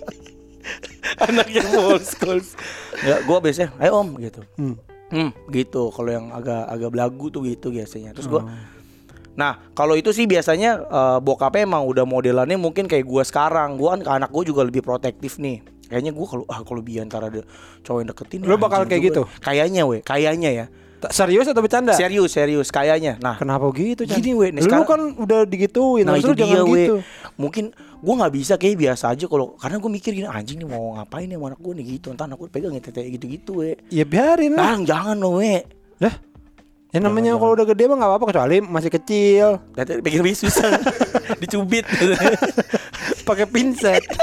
Anaknya Paul Scholes Ya gue biasanya Ayo om gitu Hmm. Hmm gitu Kalau yang agak agak belagu tuh gitu biasanya Terus Oh. gue Nah kalau itu sih biasanya eh, Bokapnya emang udah modelannya mungkin kayak gue sekarang Gue kan ke anak gue juga lebih protektif nih Kayaknya gue kalau ah kalau biar antara ada cowok yang deketin Lu bakal kayak juga. gitu? Kayaknya we, kayaknya ya. Serius atau bercanda? Serius, serius kayaknya. Nah, Kenapa gitu? Chan? Gini, we, nih, Lu sekarang- kan udah digituin, Nah itu lu jangan dia we gitu. Mungkin gue nggak bisa kayak biasa aja kalau karena gue mikir gini anjing nih mau ngapain nih anak gue nih gitu entar anak gue pegang ya tete gitu-gitu we Ya biarin lah. Nah jangan loh we Lah. Ya namanya kalau udah gede mah nggak apa-apa kecuali masih kecil. Tete pikir susah Dicubit Pakai pinset.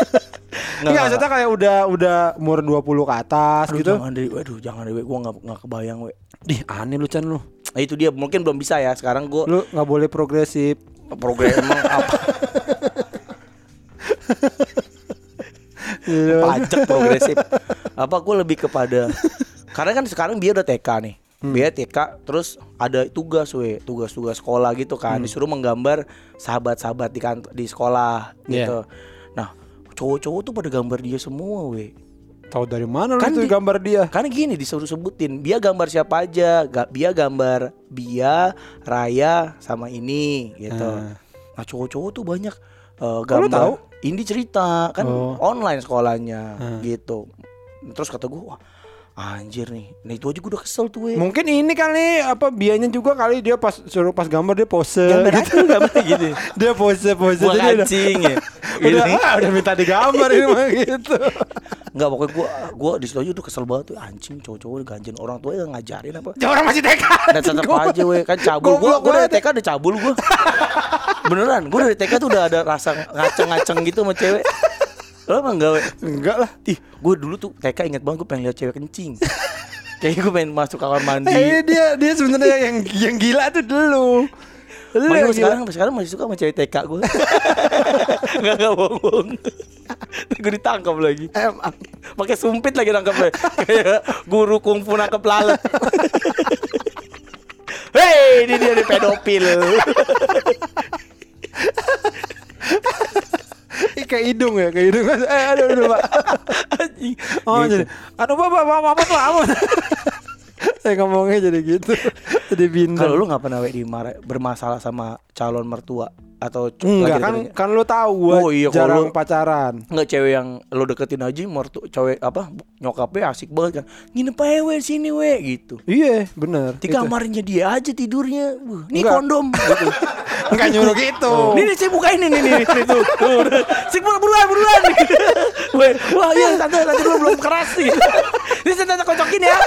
Nggak, Enggak, nggak, maksudnya kayak udah udah umur 20 ke atas Aduh, gitu. jangan deh, waduh jangan deh, gue nggak nggak kebayang, we. Dih, aneh lu Chan lu. Nah, itu dia mungkin belum bisa ya. Sekarang gue Lu nggak boleh progresif. program emang apa Iya. pajak progresif. Apa gue lebih kepada karena kan sekarang dia udah TK nih. Hmm. Dia TK terus ada tugas we, tugas-tugas sekolah gitu kan. Hmm. Disuruh menggambar sahabat-sahabat di kantor di sekolah Iya. gitu. Nah, cowok-cowok tuh pada gambar dia semua we. Tahu dari mana lu Kan itu di- gambar dia? Karena gini disuruh sebutin, dia gambar siapa aja, gak dia gambar Bia, Raya sama ini gitu. Nah. Nah, cowok-cowok tuh banyak uh, lu gambar. tahu? Ini cerita kan Oh. online sekolahnya Hmm. gitu. Terus kata gue, wah anjir nih. Nah itu aja gue udah kesel tuh. we. Mungkin ini kali apa biayanya juga kali dia pas suruh pas gambar dia pose Gambar gitu. aja gambar gitu. dia pose pose Gua jadi udah, kancing ya. udah, ah, udah minta digambar ini mah gitu. Enggak pokoknya gue gua di situ aja udah kesel banget tuh anjing cowok-cowok ganjen orang tua yang ngajarin apa. Ya orang masih TK. Dan tetap aja we kan cabul Goblok gua dari. TK udah cabul gua. Beneran, gua dari TK tuh udah ada rasa ngaceng-ngaceng gitu sama cewek. Lo emang enggak we? Enggak lah. Ih, gua dulu tuh TK inget banget gua pengen lihat cewek kencing. Kayaknya gua pengen masuk kamar mandi. Eh dia dia sebenarnya yang yang gila tuh dulu. Lu Makanya sekarang sekarang masih suka sama cewek TK gua. Enggak enggak bohong. gue ditangkap lagi. Emang. Pakai sumpit lagi nangkapnya. Kayak guru kungfu nangkep lalat. Hei, ini dia nih pedofil. Kayak hidung ya, kayak hidung. Eh aduh aduh Pak. Anjing. Oh Gitu. jadi aduh Bapak Bapak Bapak tuh aman. Saya ngomongnya jadi gitu. Jadi bintang. Kalau lu nggak pernah dimarah bermasalah sama calon mertua atau Enggak kan deketin- kan lu tahu gua Oh, iya, kalau jarang lu- pacaran. Nggak cewek yang lo deketin aja mertu cewek apa nyokapnya asik banget kan nginep aja we sini we gitu Iya, bener. di Itu. kamarnya dia aja tidurnya Wuh, ini Enggak. kondom gitu. Enggak nyuruh gitu. Nih nih saya bukain nih nih nih nih tuh. Udah. Sik buruan buruan buruan. Wah iya tante tante belum belum keras nih. Ini saya tante kocokin ya.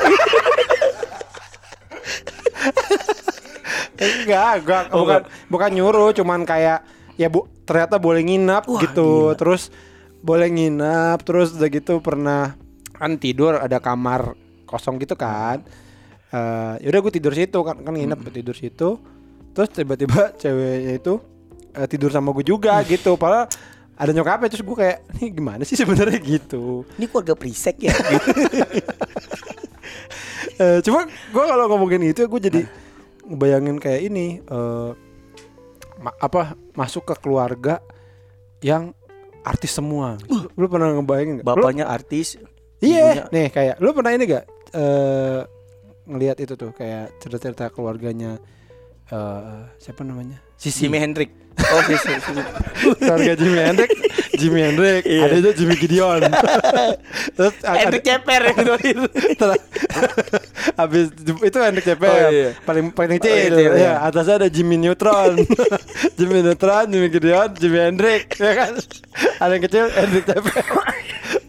Enggak, enggak, Oh, bukan bukan nyuruh, cuman kayak ya Bu, ternyata boleh nginap Wah, gitu. gila. Terus boleh nginap, terus udah gitu pernah kan tidur ada kamar kosong gitu kan. Eh yaudah gue tidur situ kan kan nginep gua tidur situ. Terus tiba-tiba ceweknya itu eh, tidur sama gue juga gitu. Padahal ada nyokapnya terus gue kayak nih gimana sih sebenarnya gitu. Ini keluarga prisek ya. Eh, cuma gue kalau ngomongin gitu gue jadi ngebayangin kayak ini eh ma- apa masuk ke keluarga yang artis semua. Lu pernah ngebayangin gak? Bapaknya artis. iya, ibunya- nih kayak lu pernah ini gak eh ngelihat itu tuh kayak cerita-cerita keluarganya eh, siapa namanya? Sisi. Jimi Hendrix. Oh, si, si, si. Keluarga Jimi Hendrix, Jimi Hendrix, Iya. ada juga Jimmy Gideon. Terus Hendrix ceper yang. Ter- habis itu Hendrik CP Oh, iya. paling paling Oh, kecil kecil, ya iya. atasnya ada Jimmy Neutron Jimmy Neutron Jimmy Gideon Jimmy Hendrik ya kan ada yang kecil Hendrik CP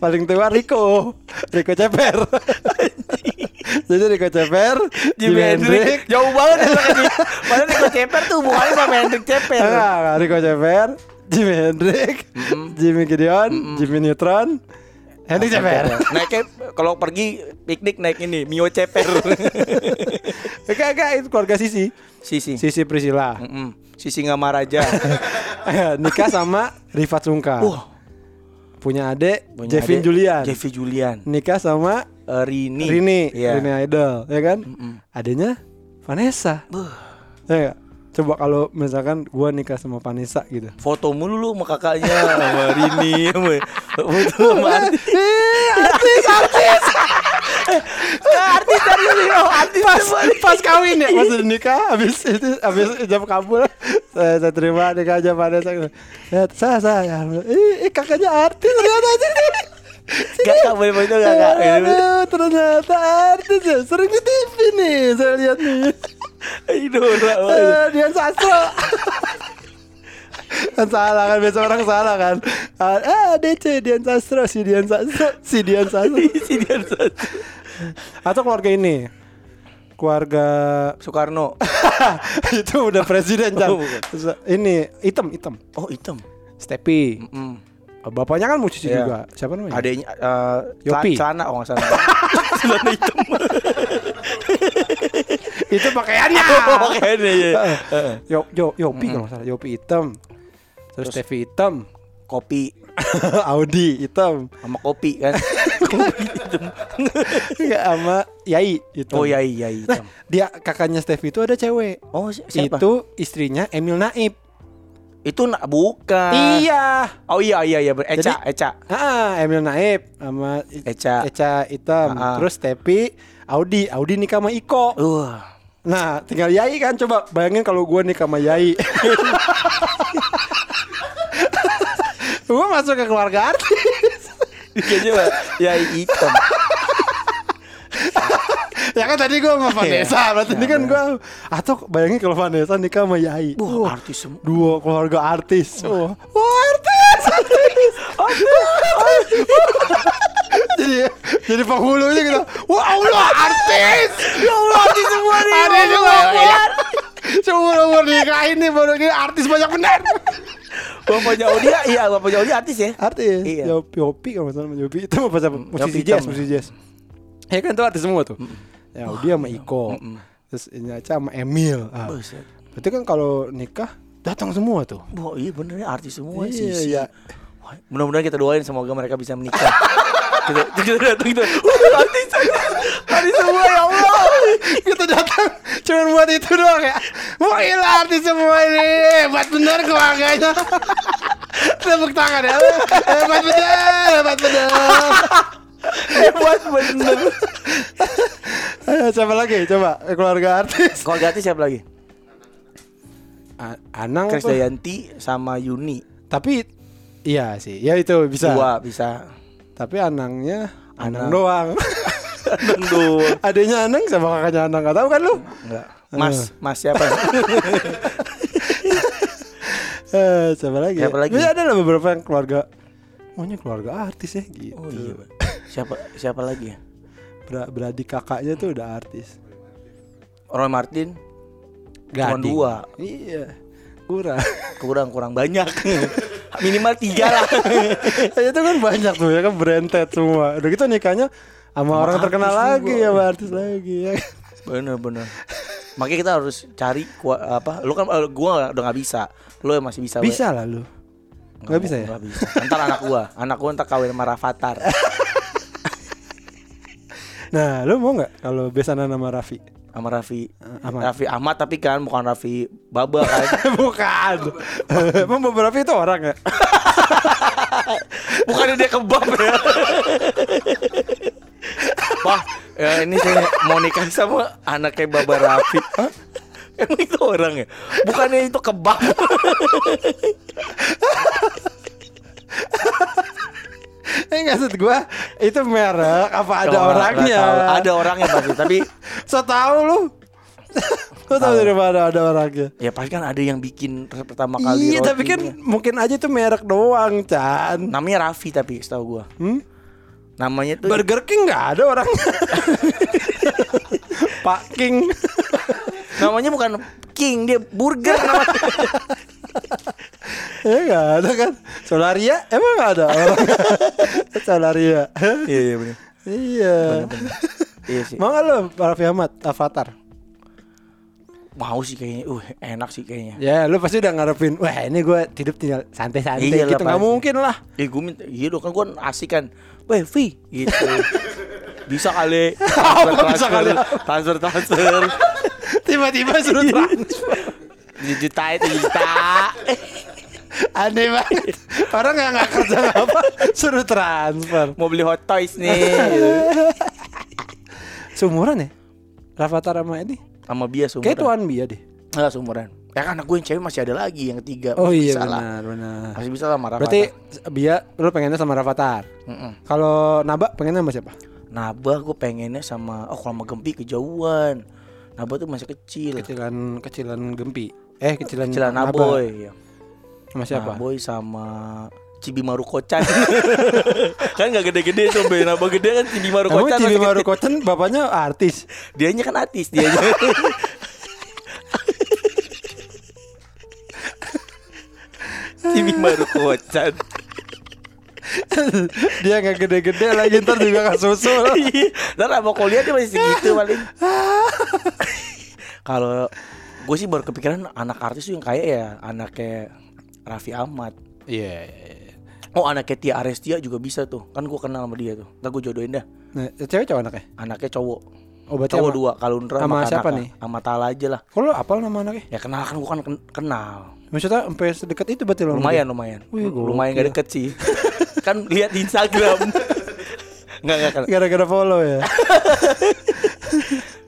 paling tua Rico Rico Ceper jadi Rico Ceper Jimi Hendrix. Jauh banget ya. Padahal Rico ceper tuh hubungannya sama Hendrix ceper. enggak enggak, Rico Ceper Jimmy Hendrik Jimmy Gideon Jimmy Neutron Hendrik Ceper Naiknya kalau pergi piknik naik ini Mio ceper. enggak enggak itu keluarga Sisi Sisi. Sisi Priscilla Mm-mm. Sisi Ngamaraja. nikah sama Rifat Sungkar Wah, punya adik punya Jevin adek, Julian Jevi Julian. nikah sama Eh, Rini. Rini Iya. Rini Idol ya kan adanya Vanessa Buh. ya coba kalau misalkan gua nikah sama Vanessa gitu Foto mulu lu sama kakaknya sama Rini sama foto sama artis. Artis artis artis dari oh, artis pas pas kawin ya pas nikah habis itu habis jam kabul saya, saya terima nikah aja Vanessa ya saya saya. Ih, ih, kakaknya artis ternyata Gak gak boleh boleh gak. Aduh, ternyata artis ya. Sering di TV nih saya lihat nih. Idola. Eh, Dian Sastro kan salah kan biasa orang salah kan. Ah ah, DC Dian Sastro si Dian Sastro si Dian Sastro Si Dian Sastro. atau keluarga ini keluarga Soekarno. itu udah presiden. Oh. Terus, ini hitam hitam Oh hitam. Stepi Mm. bapaknya kan musisi Iya. juga siapa namanya Adanya uh, Yopi. celana oh nggak salah. celana hitam. itu pakaiannya Oh, kayaknya ya. Yo, yo, Yopi kalau nggak salah Yopi hitam terus Terus- Stevi hitam Kopi Audi hitam sama kopi kan. Enggak sama Yai hitam Oh iya iya hitam. dia kakaknya Stevi itu ada cewek Oh si- siapa? itu istrinya Emil Naib Itu nak bukan. iya Oh iya iya iya. Eca Jadi- Eca. ah Emil Naib sama Eca. Eca hitam Ah, ah. terus Stevi Audi Audi nikah sama Iko Uh. nah tinggal Yai kan coba bayangin kalau gua nikah sama Yai gua masuk ke keluarga artis. Kayaknya lah, ya hitam. ya kan tadi gua sama Vanessa berarti ini kan gua atau bayangin kalau Vanessa nikah sama Yai. Wah, Wah, artis semua. dua keluarga artis. Wah. Wah, artis artis. Jadi jadi penghulunya gitu. Wah Allah artis. Ya Allah artis semua nih. Artis semua semua umur nikah ini baru ini artis banyak benar Bapaknya Audia, iya bapaknya Audia artis ya. artis Iya. Yopi Yopi kalau salah Yopi itu apa siapa musisi Yopi jazz musisi jazz ya kan itu artis semua tuh ya dia sama Iko Mm-mm. terus ini aja sama Emil ah. Berarti kan kalau nikah datang semua tuh Wah, iya bener ya artis semua Iya, sih. iya. Mudah-mudahan kita doain semoga mereka bisa menikah. kita kita datang kita. "Uh, artis artis semua ya Allah. Kita datang cuma buat itu doang ya mau gila artis semua ini hebat bener keluarganya tepuk tangan ya hebat bener hebat bener Hebat bener. Ayo, siapa lagi coba Eh, keluarga artis Keluarga artis siapa lagi? A- Anang? Krisdayanti sama Yuni. tapi iya sih ya itu bisa Dua bisa. tapi Anangnya Anang Anang. doang Doang. adanya Anang sama kakaknya Anang gak tahu kan lu Enggak. Mas, Mas siapa? eh, siapa lagi Siapa ya? lagi? Bisa ada lah beberapa yang keluarga Maunya keluarga artis ya gitu Oh iya. Siapa siapa lagi ya? Ber- beradik kakaknya tuh udah artis Roy Martin Cuma dua. Iya Kurang kurang kurang banyak. Minimal tiga lah. Itu kan banyak tuh ya kan Berentet semua Udah gitu nikahnya Sama orang terkenal lagi Sama artis lagi ya. bener bener. Makanya kita harus cari apa? Lu kan eh, gua udah nggak bisa. Lu yang masih bisa. we. Bisa lah lu Nggak bisa ya? Nggak bisa. Ntar anak gua, anak gua ntar kawin sama Rafathar. Nah lu mau gak Kalau besanan sama Raffi sama Raffi Ahmad. Raffi Ahmad tapi kan bukan Raffi Baba kan Bukan Emang beberapa itu orang ya bukan dia kebab ya Wah ya ini saya mau nikah sama anaknya Baba Raffi Hah? Emang itu orang ya? Bukannya itu kebab. Eh maksud gua itu merek apa ada Nggak orangnya? tahu. Ada orangnya pasti, tapi So tahu lu. lu tahu dari mana ada orangnya? ya pasti kan ada yang bikin pertama kali Iya, tapi kan mungkin aja itu merek doang, Chan. namanya Raffi tapi setahu gua. Hmm? Namanya tuh Burger King nggak ada orangnya. Pak King. namanya bukan King, dia burger namanya. ya nggak ada kan. Solaria emang nggak ada orang. Solaria. Iya, iya benar. iya. Iya sih. Mau lo Raffi Ahmad Avatar? Mau sih kayaknya. Uh, enak sih kayaknya. Ya, lu pasti udah ngarepin. Wah, ini gue hidup tinggal santai-santai Iya gitu. Nggak mungkin lah. Eh gue minta, iya dong kan gue asik kan Weh Vi gitu Bisa kali Transfer bisa kali? Transfer transfer Tiba-tiba suruh transfer. Tujuh juta itu juta Aneh banget. Orang nggak nggak kerja apa suruh transfer. Mau beli hot toys nih Seumuran ya? Rafathar sama ini? Sama bias Kayak umuran tuan Bia deh. Enggak seumuran Ya kan anak gue yang cewek masih ada lagi Yang ketiga Oh Masih iya bisa lah. benar benar. Masih bisa sama Rafathar Berarti Bia lu pengennya sama Rafathar. Mm-mm. Kalau Naba pengennya sama siapa? Nabah gue pengennya sama Oh kalau sama Gempi kejauhan Nabah tuh masih kecil Kecilan kecilan Gempi. Eh kecilan Kecilan Naba. Naboy ya. Sama siapa? Naboy sama Cibimaru Kocan Kan gak gede-gede tuh Ben Nabah gede kan Cibimaru Emang Kocan Cibi masih Maru gede. Kocan bapaknya artis. Dianya kan artis Dianya Cibimaru Kocan Dia nggak gede-gede lagi ntar juga nggak susul. Ntar sama kuliah dia masih segitu paling Kalau gue sih baru kepikiran anak artis tuh yang kayak ya Anaknya Raffi Ahmad Iya. Oh anaknya Tia Arestia juga bisa tuh Kan gue kenal sama dia tuh Ntar gue jodohin dah Nah, cewek cowok anaknya? Anaknya cowok Oh berarti Cowok sama, dua Kalundra sama sama, siapa nih? Sama Tala aja lah Kok lu apal nama anaknya? Ya kenal kan gue kan ken- kenal Maksudnya sampai sedekat itu berarti lo? Lumayan dia? lumayan Wih, Lumayan gak deket sih Kan lihat di Instagram Enggak enggak kan Gara-gara follow ya.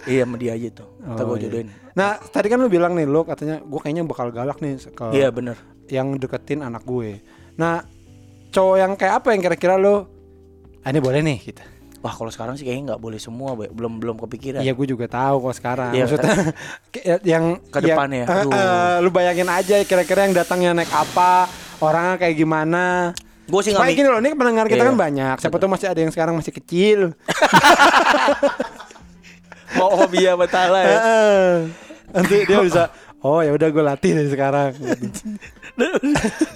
Iya sama dia aja tuh Ntar Oh, gue iya. jodohin Nah, tadi kan lu bilang nih, lu katanya gue kayaknya bakal galak nih ke Iya bener yang deketin anak gue. Nah, cowok yang kayak apa yang kira-kira lu ah, ini boleh nih gitu. Wah kalau sekarang sih kayaknya nggak boleh semua Boy. Belum belum kepikiran Iya, gue juga tahu kok sekarang. Iya, Maksudnya kayak yang Ke depan ya, aduh. eh, lu bayangin aja kira-kira yang datangnya naik apa, orangnya kayak gimana. Gue sih nggak gini loh, ini pendengar kita Iya. kan banyak. Siapa tuh masih ada yang sekarang masih kecil. Mau hobi ya Tala ya. Nanti dia bisa Oh ya udah gue latih dari sekarang.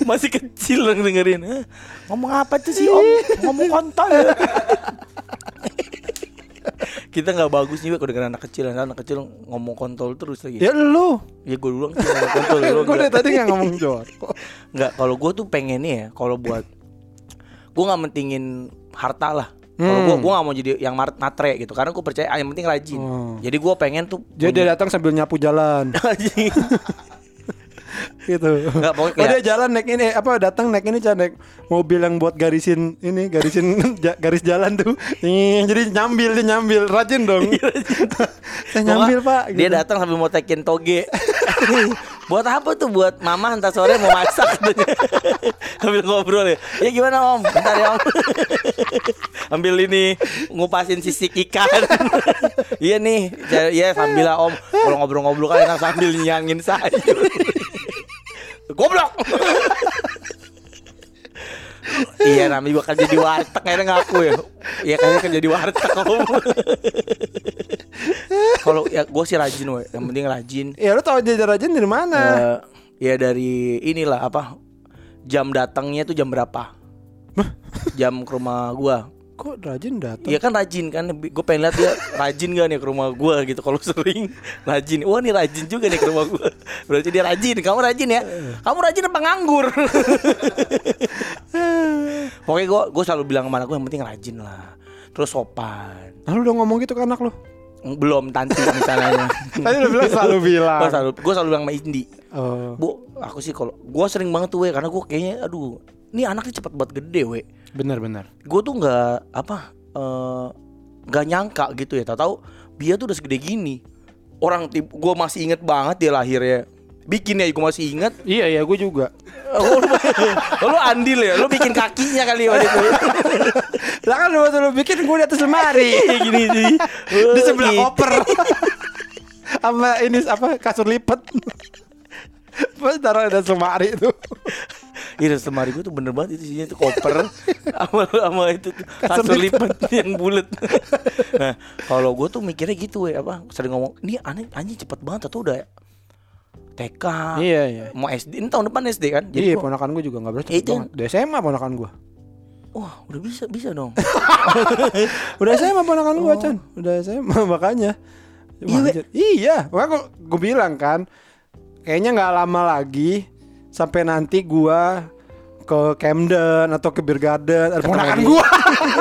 Masih kecil dong dengerin Hah? Ngomong apa tuh sih om Ngomong kontol Kita nggak bagus nih kalau dengan anak kecil Anak kecil ngomong kontol terus lagi ya lu. Ya gue dulu sih ngomong kontol gue dari tadi nggak ngomong jor. Enggak, kalau gue tuh pengennya ya Kalau buat Gue nggak mentingin harta lah Kalau gue Hmm. gue nggak mau jadi yang matre gitu Karena gue percaya ah, yang penting rajin Oh. Jadi gue pengen tuh Jadi dia datang sambil nyapu jalan. Gitu. Nggak, pokoknya Oh dia jalan naik ini apa datang naik ini Chan, naik mobil yang buat garisin ini garisin garis jalan tuh. Jadi nyambil dia nyambil rajin dong. Saya nyambil pak. Dia gitu. datang sambil mau tekin toge. buat apa tuh? Buat mama ntar sore mau masak. Sambil ngobrol ya. Ya gimana om? Bentar ya om. Ambil ini ngupasin sisik ikan. iya nih. Iya sambil lah om. Kalau ngobrol-ngobrol kan enak sambil nyangin sayur. Goblok. iya namanya juga kerja di warteg kayaknya ngaku ya. Iya kayaknya kerja di warteg. Kalau ya gue sih rajin we. Yang penting rajin. Ya lu tahu dia rajin dari mana? Eh, ya dari inilah apa jam datangnya tuh jam berapa? jam ke rumah gua. Kok rajin datang? Iya kan rajin kan. Gue pengen lihat dia rajin gak nih ke rumah gua gitu. Kalau sering rajin. Wah nih rajin juga nih ke rumah gua. Berarti dia rajin. Kamu rajin ya? Kamu rajin apa nganggur? Pokoknya gue gue selalu bilang sama anak gue yang penting rajin lah. Terus sopan. Nah, lu udah ngomong gitu ke anak lu? Belum tanti misalnya. Tadi lu bilang selalu bilang. Gue selalu, gue selalu bilang sama Indi. Oh. Bu, aku sih kalau gue sering banget tuh we karena gue kayaknya aduh, ini anaknya cepet banget gede we. Benar benar. Gue tuh nggak apa eh, nggak nyangka gitu ya. Tahu tahu dia tuh udah segede gini. orang tip gue masih inget banget dia lahirnya bikin ya gue masih inget Iya iya gue juga. oh, lu, andil ya lu bikin kakinya kali waktu itu Lah kan lu waktu lu bikin gue di atas lemari. gini sih di sebelah koper. Sama ini apa kasur lipat. Pas taruh di atas lemari itu. Iya lemari gue tuh bener banget itu isinya tuh koper sama sama itu kasur lipat yang bulat. nah kalau gue tuh mikirnya gitu ya apa sering ngomong ini aneh anjing cepet banget atau udah TK Iya iya. mau SD ini tahun depan SD kan Iya gua- ponakan gue juga nggak berarti Itu-. Udah SMA ponakan gue. wah udah bisa bisa dong Udah SMA ponakan gue Chan. Udah SMA makanya. Oh. Iya. Iya, makanya gue bilang kan, kayaknya nggak lama lagi sampai nanti gua ke Camden atau ke Beer Garden ada ponakan gua.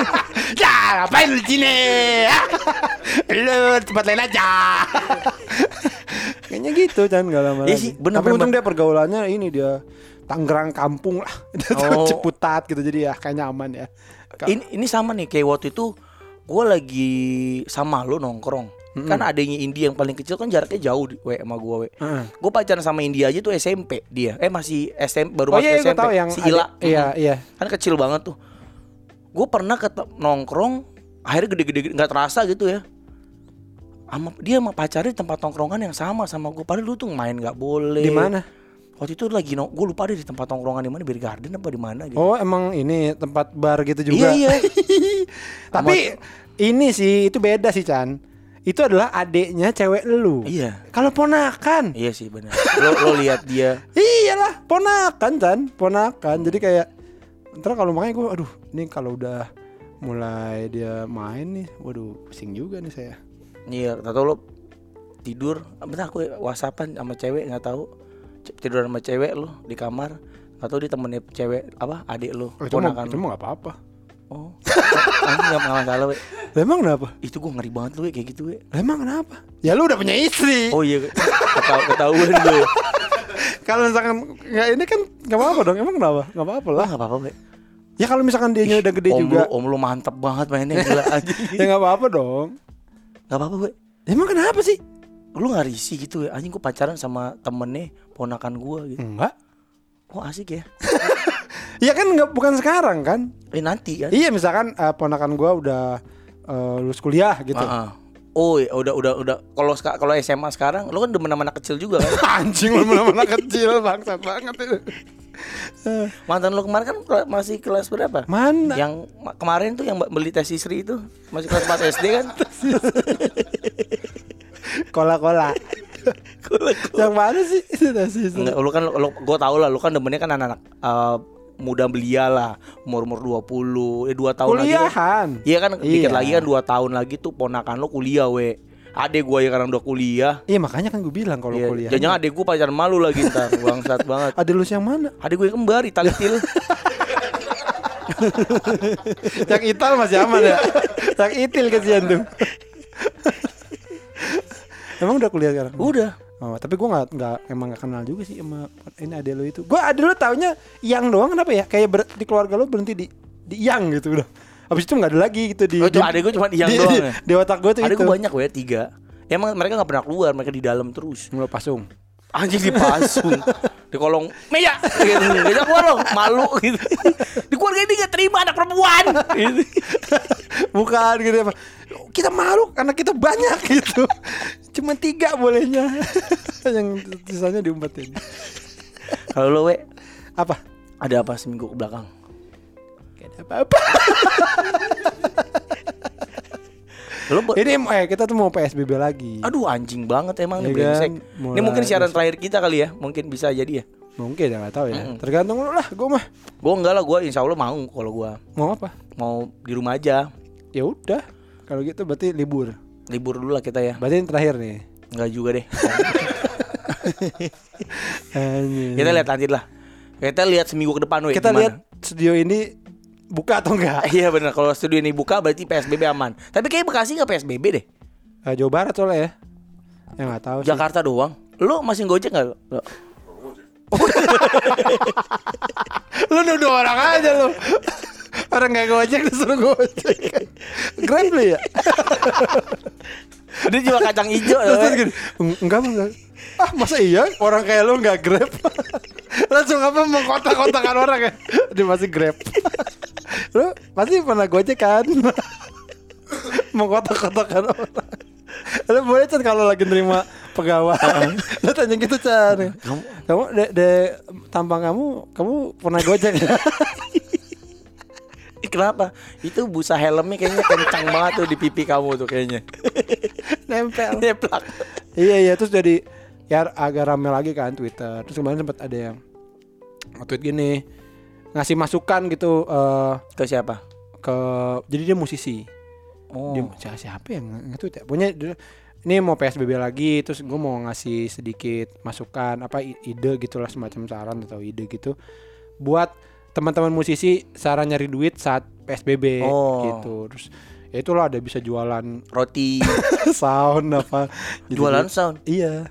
ya, ngapain lu di sini? lu tempat lain aja. kayaknya gitu Chan nggak lama Iya lagi. sih, bener, Tapi bener, untung dia pergaulannya ini dia Tangerang kampung lah. Oh. Ciputat gitu jadi ya kayaknya aman ya. ini ini sama nih kayak waktu itu gue lagi sama lu nongkrong kan adanya India yang paling kecil kan jaraknya jauh di- we sama gue we Heeh. gue pacaran sama India aja tuh SMP dia eh masih SMP baru Oh masuk iya, SMP tahu yang si ada- Ila Iya, Mm. iya. kan kecil banget tuh gue pernah ke nongkrong akhirnya gede-gede nggak terasa gitu ya sama dia sama pacarnya di tempat nongkrongan yang sama sama gue padahal lu tuh main nggak boleh Di mana? waktu itu lagi no, gue lupa deh di tempat nongkrongan di mana Beer Garden apa di mana gitu Oh emang ini tempat bar gitu juga. iya iya Tapi ini sih itu beda sih Chan. Itu adalah adiknya cewek lu. iya Kalau ponakan. iya sih benar lo lo lihat dia Iyalah, ponakan Chan, ponakan. Jadi kayak ntar kalau makanya gue aduh, ini kalau udah mulai dia main nih, waduh, pusing juga nih saya. Iya, tau lo tidur, bentar aku whatsappan sama cewek nggak tahu tidur sama cewek lo di kamar, nggak tahu dia temennya cewek apa adik lo, Oh, itu mah ponakan itu mah gak apa-apa. Oh, anjing masalah, we. Lah emang kenapa? Itu gue ngeri banget we, kayak gitu, we. Lah emang kenapa? Ya lu udah punya istri. Oh iya, ketahu ketahuan gue. Kalau misalkan nggak ini kan nggak apa-apa dong. Emang kenapa? Nggak apa-apa lah. Lah nggak apa-apa, we. Ya kalau misalkan dia udah gede om juga, Lu, om lu mantep banget mainnya gila anjing. ya nggak apa-apa dong. Nggak apa-apa, we. Emang kenapa sih? Lu nggak risih gitu, we. Anjing gue pacaran sama temennya ponakan gue gitu. Enggak. Oh asik ya. Iya kan nggak bukan sekarang kan? Eh nanti kan. Iya misalkan eh, ponakan gua udah eh, lulus kuliah gitu. Ah, ah. Oh, iya, udah udah udah kalau kalau SMA sekarang lu kan demen sama anak kecil juga kan? Anjing lu mana kecil bangsat banget itu. Mantan lu kemarin kan masih kelas berapa? Mana? Yang ma- kemarin tuh yang beli tes istri itu masih kelas 4 SD kan? Kola-kola. Yang mana sih? Nasi itu. Enggak, lu kan lu, gua tau lah lu kan demennya kan anak-anak eh, muda belia lah, umur-umur 20, eh 2 tahun lagi. kan. Kuliahan. Iya kan dikit Iya. lagi kan 2 tahun lagi tuh ponakan lu kuliah we. Adek gua ya karena udah kuliah. Iya makanya kan gue bilang kalau Iya, kuliah. Jangan adek gua pacaran malu lagi ntar bangsat banget. Ada lu yang mana? Adek gue kembar Italitil. yang ital masih aman ya. yang itil kesian tuh. Emang udah kuliah sekarang? Udah. Oh, tapi gua nggak nggak emang nggak kenal juga sih sama ini ada lu itu. Gua ada lu taunya yang doang kenapa ya? Kayak ber- di keluarga lu berhenti di di yang gitu udah. Habis itu nggak ada lagi gitu di. Oh, di- adek gua cuma yang di, doang di, ya? di otak gua tuh itu. gue banyak ya tiga. Emang mereka nggak pernah keluar, mereka di dalam terus. Mulai pasung. Anjing dipasung di kolong meja gitu. Gak keluar loh, malu gitu. Di keluarga ini gak terima anak perempuan. Gitu. Bukan gitu apa. Kita malu karena kita banyak gitu. Cuma tiga bolehnya. yang sisanya diumpetin. Kalau lo we Apa? ada apa seminggu ke belakang? Gak ada apa-apa. Be- Ini eh kita tuh mau PSBB lagi. Aduh anjing banget emang nih Iya brengsek. kan, Ini mungkin siaran terakhir kita kali ya, mungkin bisa jadi ya. Mungkin ya nggak tahu ya. Mm-mm. Tergantung lu lah, gue mah. Gue enggak lah, gue insya Allah mau kalau gue Mau apa? mau di rumah aja. Ya udah. Kalau gitu berarti libur. Libur dulu lah kita ya. Berarti yang terakhir nih. Enggak juga deh. Kita lihat nanti lah. Kita lihat seminggu ke depan we. Kita lihat studio ini buka atau enggak? Iya benar kalau studio ini buka berarti PSBB aman. Tapi kayak Bekasi nggak PSBB deh. Eh, Jawa Barat soalnya ya. Ya nggak tahu sih. Jakarta doang. Lu masih gojek nggak? Lo? Lu nuduh orang aja lu. Orang nggak gojek disuruh gojek. Grab lu ya? Dia jual kacang hijau. Terus, gini, "Eng- enggak enggak. Ah masa iya? Orang kayak lu nggak grab? Langsung apa mengkotak-kotakan orang ya? Dia masih grab. Lu pasti pernah gojek kan? Mengkotak-kotakan orang. Lu boleh Chan kalau lagi nerima pegawai. Lu tanya gitu Chan. Kamu Kamu de, de tampang kamu Kamu pernah gojek ya? Ih, Kenapa? Itu busa helmnya kayaknya kencang banget tuh di pipi kamu tuh kayaknya. Nempel. Nyeplak. Iya iya terus jadi ya agak rame lagi kan Twitter. Terus kemarin sempat ada yang tweet gini ngasih masukan gitu eh, Ke siapa? ke jadi dia musisi. Oh. Dia siapa, siapa yang nge-tweet ya? Dia- ini mau PSBB lagi terus gue mau ngasih sedikit masukan apa ide gitulah semacam saran atau ide gitu buat teman-teman musisi saran nyari duit saat PSBB Oh. gitu. Terus ya itulah ada bisa jualan Roti. sound apa gitu. Jualan sound. Iya.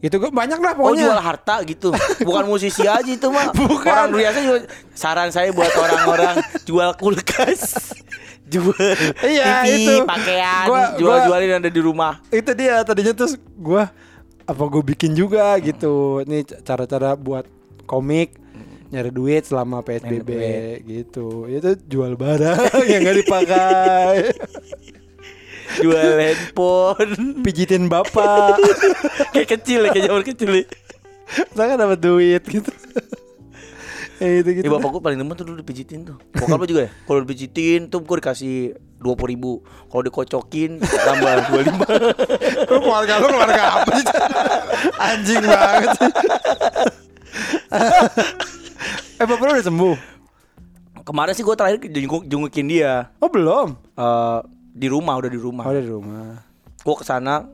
Gitu gue banyak lah Oh pokoknya. jual harta gitu Bukan musisi aja itu mah Bukan. Orang biasa juga Saran saya buat orang-orang Jual kulkas Jual Iya, TV, itu. pakaian Gua- Jual-jualin yang ada di rumah itu dia tadinya terus gua apa gue bikin juga gitu. Ini cara-cara buat komik nyari duit selama PSBB duit. gitu. Itu jual barang yang gak dipakai. Jual handphone Pijitin bapak. Kayak kecil ya Kayak zaman kecil ya Saya kan dapat duit gitu. Eh gitu gitu. Ya bapak gue paling demen tuh dulu dipijitin tuh Bokap lu juga ya Kalau dipijitin tuh gue dikasih 20 ribu Kalau dikocokin tambah 25 Lu keluarga lu keluarga apa sih? Anjing banget sih. eh bapak lu udah sembuh? Kemarin sih gue terakhir jenguk, jengukin dia Oh belum. Eh, Di rumah udah di rumah. Oh udah di rumah. Gue ke sana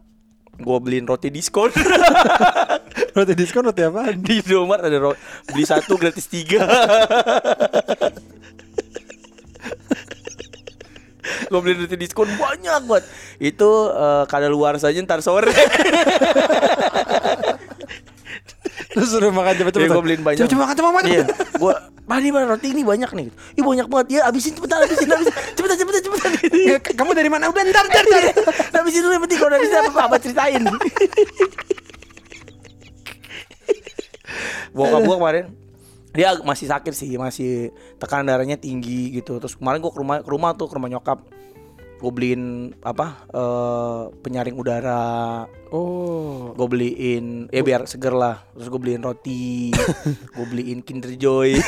Gue beliin roti diskon. Roti diskon roti apaan? Di Indomaret ada ro- Beli satu gratis tiga. Gue beliin roti diskon banyak banget. Itu eh, kada luar saja ntar sore Terus suruh makan cepet-cepet. Iya, gua beliin banyak. Cepet-cepet makan, cepet makan. Iya Gue mana roti ini banyak nih Ih banyak banget ya Abisin cepetan abisin abisin Cepetan cepetan cepetan Kamu dari mana? Udah ntar, ntar, ntar. Abisin dulu yang penting Kalau dari apa apa ceritain Bokap gue kemarin dia masih sakit sih, masih tekanan darahnya tinggi gitu. Terus kemarin gue ke rumah ke rumah tuh ke rumah nyokap. Gue beliin apa? eh, penyaring udara. Oh. Gue beliin ya biar seger lah. Terus gue beliin roti. gue beliin Kinder Joy.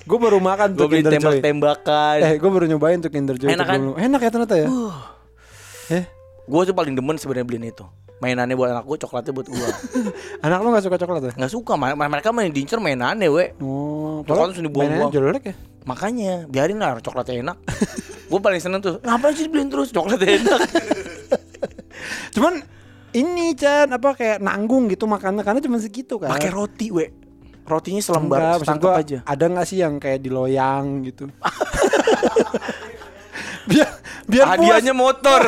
Gue baru makan tuh beliin Kinder Joy. tembak-tembakan. Eh, gue baru nyobain tuh Kinder Joy. Enak tuh kan? Enak ya ternyata ya. Eh, Gue tuh paling demen sebenarnya beliin itu. Mainannya buat anak gue, coklatnya buat gue. anak lu gak suka coklat ya? Nggak suka, ma- mereka main diincer mainannya, we. Oh, Coklat langsung dibuang-buang. mainannya jelek ya? Makanya biarin lah coklatnya enak. gue paling seneng tuh. Ngapain sih beliin terus coklatnya enak? Cuman ini Chan apa kayak nanggung gitu makannya karena cuma segitu kan. Pakai roti, we. Rotinya selembar gua aja. Ada gak sih yang kayak diloyang gitu? biar biar puas. Hadiahnya motor.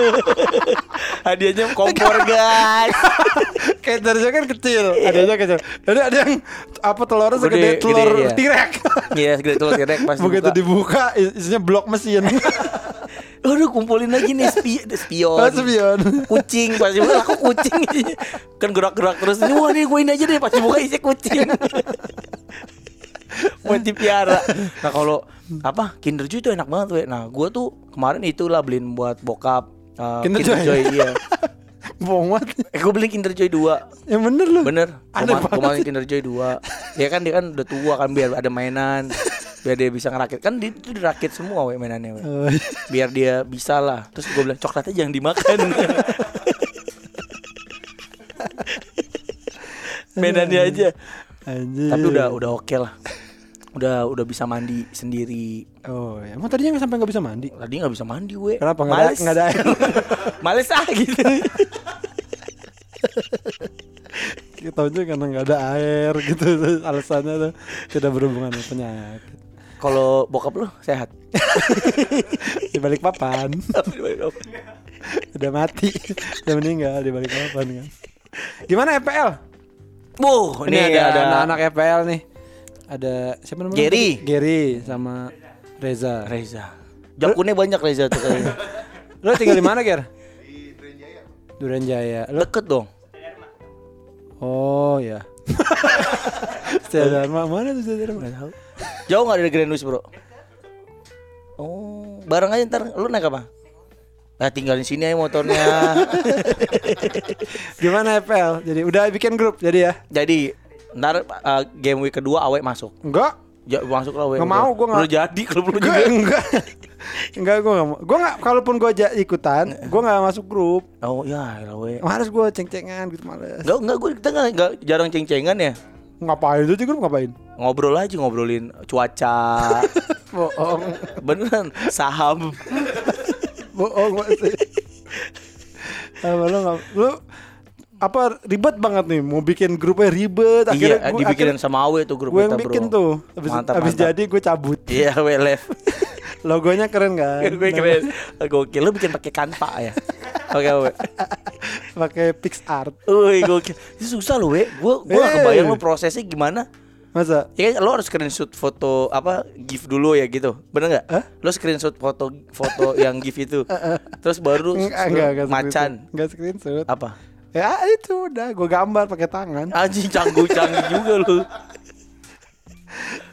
Hadiahnya kompor, guys. kayak dari kan kecil, adanya kecil. Ada ada yang apa telurnya Gede, segede gede, telur iya. tirek. Iya, segede telur tirek pas Begitu dibuka. dibuka is- isinya blok mesin. Aduh, kumpulin lagi nih spi spion. Oh, spion. Kucing pasti buka aku kucing. Kan gerak-gerak terus ini wah nih gue ini aja deh. Pasti buka isi kucing. Buat dipiara. Nah kalau apa Kinder Joy itu enak banget we nah gue tuh kemarin itulah beliin buat bokap uh, Kinder Joy? iya. Bohong banget. eh gue beliin Kinder Joy 2 Yang bener lu. bener. Banget kemarin Kinder Joy 2 ya kan dia kan udah tua kan biar ada mainan biar dia bisa ngerakit kan dia itu dirakit semua we mainannya we. Oh, iya. biar dia bisa lah terus gue bilang coklatnya jangan dimakan mainannya aja Anjir. tapi udah udah oke lah udah udah bisa mandi sendiri Oh, ya. emang tadinya nggak sampai nggak bisa mandi. tadi nggak bisa mandi gue Kenapa nggak ada nggak ada air? males ah gitu Kita juga karena nggak ada air gitu alasannya tuh tidak berhubungan dengan penyakit. Kalau bokap lu sehat Di balik papan udah mati, udah meninggal di balik papan kan. Gimana FPL? Buh, Ini ada ada anak-anak FPL nih. Ada siapa namanya? Gary. Gary sama Reza. Reza Jakunnya banyak Reza tuh kayaknya. Lo tinggal di mana, Ger? Di Duren Jaya. Lo Deket dong. Oh, ya. Setia Dharma mana tuh Setia Dharma? Tahu. Jauh nggak dari Grand Louis bro? Oh, bareng aja ntar. Lu naik apa? Nah, tinggalin sini aja motornya. Gimana FPL? Jadi udah bikin grup jadi ya? Jadi, ntar uh, game week kedua awet masuk. Enggak. Ja, masuk lah awet. Nggak mau, gua nggak- Lu jadi kalau belum Gue juga. enggak. Enggak gue enggak mau. Gue enggak kalaupun gue aja ikutan, gue enggak masuk grup. Oh ya, lah we. Males gue ceng-cengan gitu males. Enggak, enggak, gue kita enggak, enggak jarang ceng-cengan ya. Ngapain itu di grup ngapain? Ngobrol aja ngobrolin cuaca. Bohong. Beneran, saham. Bohong masih. Nggak lu apa ribet banget nih mau bikin grupnya ribet iya, gua- dibikinin sama Awe tuh grup gue yang kita, bikin bro. tuh abis, Mantap, abis mantap. jadi gue cabut Iya, we left. logonya keren kan gue keren. Gokil lu bikin pakai Canva ya. Oke, we. pakai PixArt Wih, gokil. Itu susah loh, we. Gua gua nggak Eh. kebayang lo prosesnya gimana. masa Ya kan lo harus screenshot foto apa GIF dulu ya gitu. Bener nggak? Hah? Lo screenshot foto foto yang GIF itu. Terus baru enggak enggak enggak macan. enggak screenshot Apa? ya itu udah gue gambar pakai tangan Anjing canggung-canggung juga lu.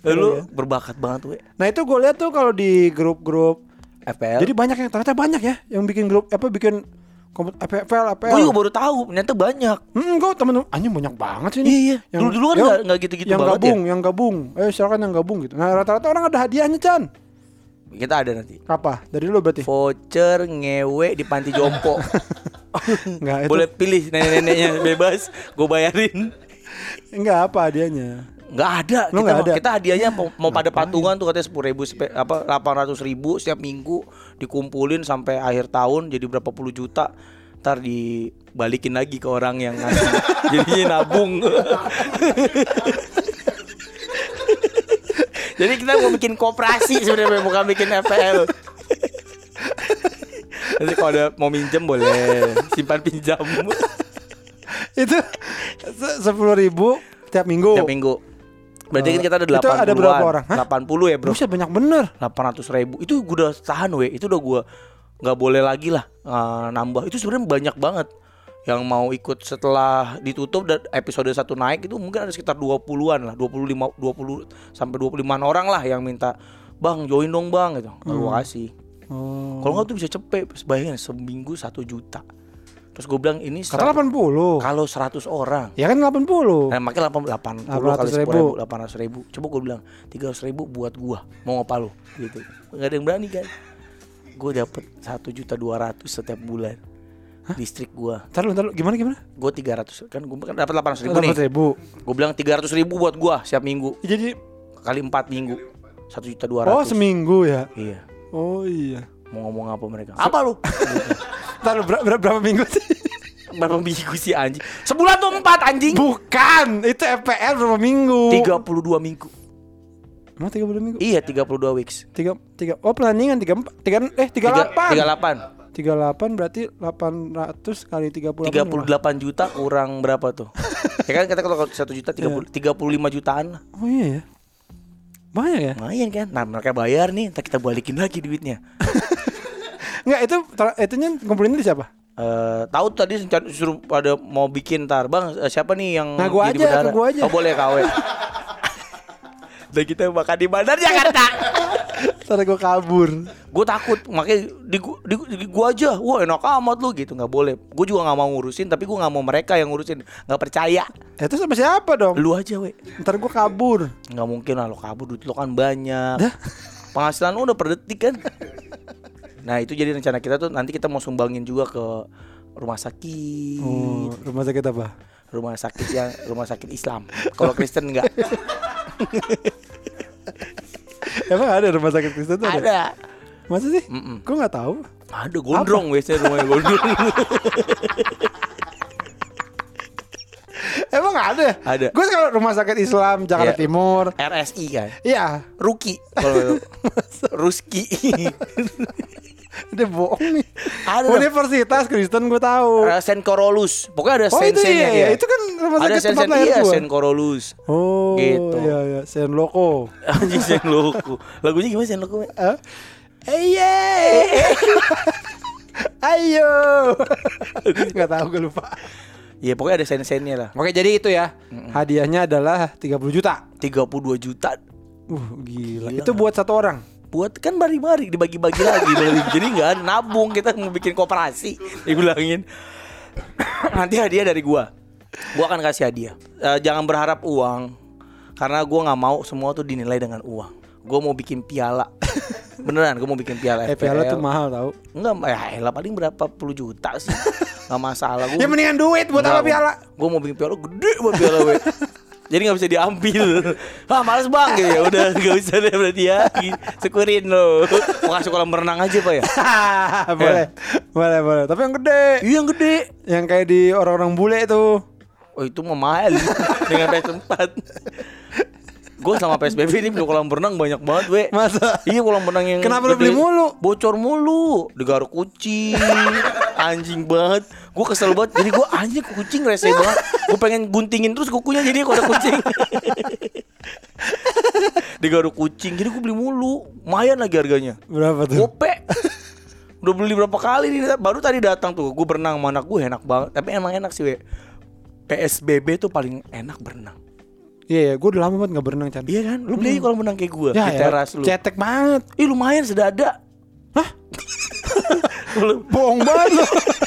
Lu berbakat banget, we. nah itu gue lihat tuh kalau di grup-grup FPL. jadi banyak yang ternyata banyak ya yang bikin grup apa bikin kompet FPL gue FPL juga baru tahu, ternyata banyak. Hmm, gue temen anjing banyak banget sih ini. Iya, iya. Dulu-dulu kan nggak- nggak gitu-gitu yang banget gabung, yang gabung. Eh, silakan yang gabung gitu. Nah, rata-rata orang ada hadiahnya, Chan. Kita ada nanti. Apa? Dari lu berarti? Voucher ngewe di panti jompo. Enggak, itu. Boleh pilih nenek-neneknya bebas, gue bayarin. Enggak apa hadiahnya. Nggak ada, Lu kita, mau- ada? kita hadiahnya mau, mau pada patungan tuh katanya sepuluh ribu, apa delapan ratus ribu setiap minggu dikumpulin sampai akhir tahun jadi berapa puluh juta, ntar dibalikin lagi ke orang yang ngasih, jadinya nabung. jadi kita mau bikin koperasi sebenarnya bukan bikin FPL. Nanti kalau ada mau minjem boleh simpan pinjam itu sepuluh ribu tiap minggu. tiap minggu. Berarti kan kita ada Itu 80 ada berapa orang? Hah? 80 ya bro. Buset banyak bener. 800 ribu. Itu gue udah tahan weh Itu udah gue nggak boleh lagi lah eh, Nambah. Itu sebenarnya banyak banget Yang mau ikut setelah ditutup Dan episode 1 naik Itu mungkin ada sekitar 20an lah. 25 20 sampai 25 orang lah Yang minta Bang join dong bang gitu. Kalau gue kasih. Oh. Kalau nggak tuh bisa cepet. Bayangin seminggu 1 juta Terus gue bilang ini Kata 80. Kalau 100 orang Ya kan 80. Nah, makanya 8, 80 kali 800 10 ribu. ribu, 800 ribu. Coba gue bilang 300 ribu buat gua. Mau apa lu? Gitu. Gak ada yang berani kan. Gue dapet 1 juta 200 setiap bulan. Listrik gua. Ntar lu, ntar lu. Gimana gimana? Gue 300 kan gue kan dapat 800 ribu nih. 80 ribu. Gue bilang 300 ribu buat gua setiap minggu. Jadi Kali 4 minggu. 1 juta 200. oh seminggu ya. Iya. Oh iya. Mau ngomong apa mereka? Apa lu? Ntar lu ber- ber- berapa minggu sih? Berapa minggu sih anjing? Sebulan tuh 4 anjing. Bukan, itu FPL berapa minggu? 32 minggu. Emang 30 minggu? Iya, 32 weeks. Tiga, tiga, oh pertandingan tiga empat, tiga, eh tiga delapan, 38. tiga delapan berarti delapan ratus kali tiga puluh 38 juta kurang berapa tuh? ya kan kita kalau 1 juta 30 35 jutaan lah. Oh iya ya, banyak ya? Lumayan kan? Nah, mereka bayar nih, ntar kita balikin lagi duitnya. Enggak itu, ter- itunya ngumpulinnya di siapa? Eh, tahu tadi suruh pada mau bikin ntar bang eh, siapa nih yang Nah, gua jadi aja, gua aja. oh boleh kawe dan kita makan di bandar Jakarta. Ntar gue kabur. gue takut makanya di, di, di gua aja. Wah enak amat lu gitu. Nggak boleh. Gue juga nggak mau ngurusin tapi gue nggak mau mereka yang ngurusin. Nggak percaya. Ya, itu sama siapa dong? lu aja we. Ntar gue kabur. nggak mungkin lah lo kabur. Duit lo kan banyak. Penghasilan lo udah per detik kan nah itu jadi rencana kita tuh nanti kita mau sumbangin juga ke rumah sakit Oh, rumah sakit apa? rumah sakit yang rumah sakit Islam kalau Kristen enggak Emang ada rumah sakit Kristen tuh ada? ada Masa sih? Mm-mm. Gue nggak tahu. ada gondrong biasanya rumahnya gondrong Emang ada? Ada. Gue kalau rumah sakit Islam Jakarta Iya. Timur. RSI kan Iya. Ruki kalau Ruski Dia bohong nih. Ada. Universitas Kristen gue tahu. Eh, Sen Korolus pokoknya ada Oh itu sen-sennya iya, dia. itu kan rumah ada sakit tempat sen lahir iya gua. sen Korolus Oh, Gitu. iya iya, Sen Loko. anjing sen loku lagunya gimana sen loku Hah? Iya. Ayo. Nggak tahu gue lupa. Ya pokoknya ada sen-sennya lah. Oke, jadi itu ya. Hadiahnya adalah 30 juta. 32 juta Uh, gila. Gila. Itu buat satu orang. Buat kan bari-bari dibagi-bagi lagi jadi nggak ada nabung kita mau bikin koperasi dibilangin. Nanti hadiah dari gua. Gua akan kasih hadiah. Eh, jangan berharap uang karena gua nggak mau semua tuh dinilai dengan uang. Gua mau bikin piala. Beneran gua mau bikin piala Eh, piala tuh mahal tau. Enggak, ya elah paling berapa puluh juta sih. Nggak masalah gua Ya mendingan duit buat apa piala? Gue mau bikin piala gede buat piala gue. Jadi nggak bisa diambil. Ah males bang, ya udah nggak bisa deh berarti ya. Gini, Syukurin lo. Mau kasih kolam renang aja pak ya? boleh. Boleh, boleh. Tapi yang gede. Iya yang gede. Yang kayak di orang-orang bule tuh. Oh itu mah mahal dengan PS4. Gue sama PSBB ini beli kolam renang banyak banget we. Masa? Iya kolam renang yang Kenapa lu gede. beli mulu? Bocor mulu. Digaruk kucing. Anjing banget. Gue kesel banget. Jadi gue anjing kucing rese banget. Gue pengen guntingin terus kukunya Jadi ada kucing. Digaruk kucing. Jadi gue beli mulu. Lumayan lagi harganya. Berapa tuh? Gope. Udah beli berapa kali nih? Baru tadi datang tuh. Gue berenang sama anak gue enak banget. Tapi emang enak sih we. PSBB tuh paling enak berenang Iya, ya, gue udah lama banget gak berenang, Chan. Iya kan Lu beli aja kalau menang kayak gue Ya, Di ya, teras lu cetek banget. Ih lumayan sedada Hah? Bohong banget.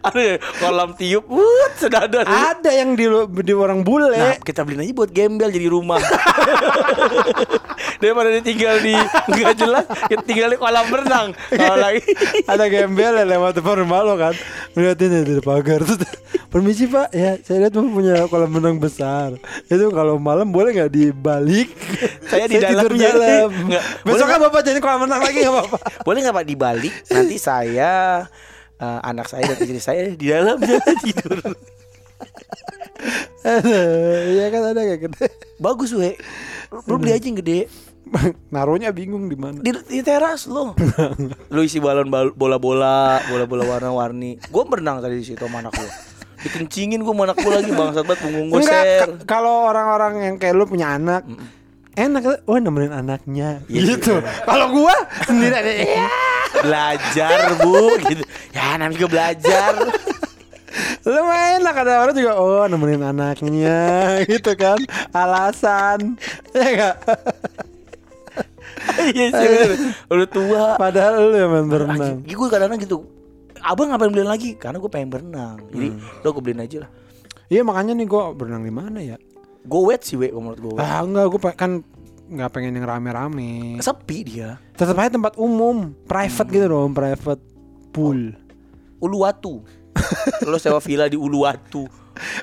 Ada ya, kolam tiup, wut, sedada nih. Ada yang di, di orang bule. Nah, kita beliin aja buat gembel jadi rumah. Daripada tinggal di nggak jelas, kita tinggal di kolam renang. Kalau lagi ada gembel yang lewat depan rumah lo kan ngeliatin ya dari pagar terus permisi pak ya saya lihat bapak punya kolam renang besar itu kalau malam boleh nggak dibalik Saya di tidur dalamnya. dalam Nggak, besoknya boleh bapak jadi kolam renang lagi nggak apa-apa boleh nggak Pak dibalik? Nanti saya eh, anak saya dan istri saya di dalam jangan tidur. Iya kan ada kayak gede Bagus we. Lu beli aja yang gede. naruhnya bingung di mana Di, di teras lo. Lu isi balon bal- bola-bola, bola-bola warna-warni. Gue berenang tadi di situ sama anak gue. Dikencingin gue sama anak gue lagi bangsat banget punggung gue ser. ka- kalau orang-orang yang kayak lu punya anak enak oh nemenin anaknya Iya, gitu iya. kalau gua sendiri ada ya belajar bu gitu ya namanya juga belajar. Lu mah enak ada orang juga oh nemenin anaknya gitu kan. Alasan. Ya enggak iya sih bener. udah tua. Padahal lu yang main berenang. Anjing, gue kadang-kadang gitu. Abang ngapain beliin lagi? Karena gue pengen berenang. Jadi udah gue beliin aja lah. Iya makanya nih gua berenang di mana ya? Gue wet sih we kalau menurut gue ah enggak gua pe- kan nggak pengen yang rame-rame. Sepi dia. Tetap aja tempat umum private gitu dong private pool Uluwatu. Lo sewa villa di Uluwatu.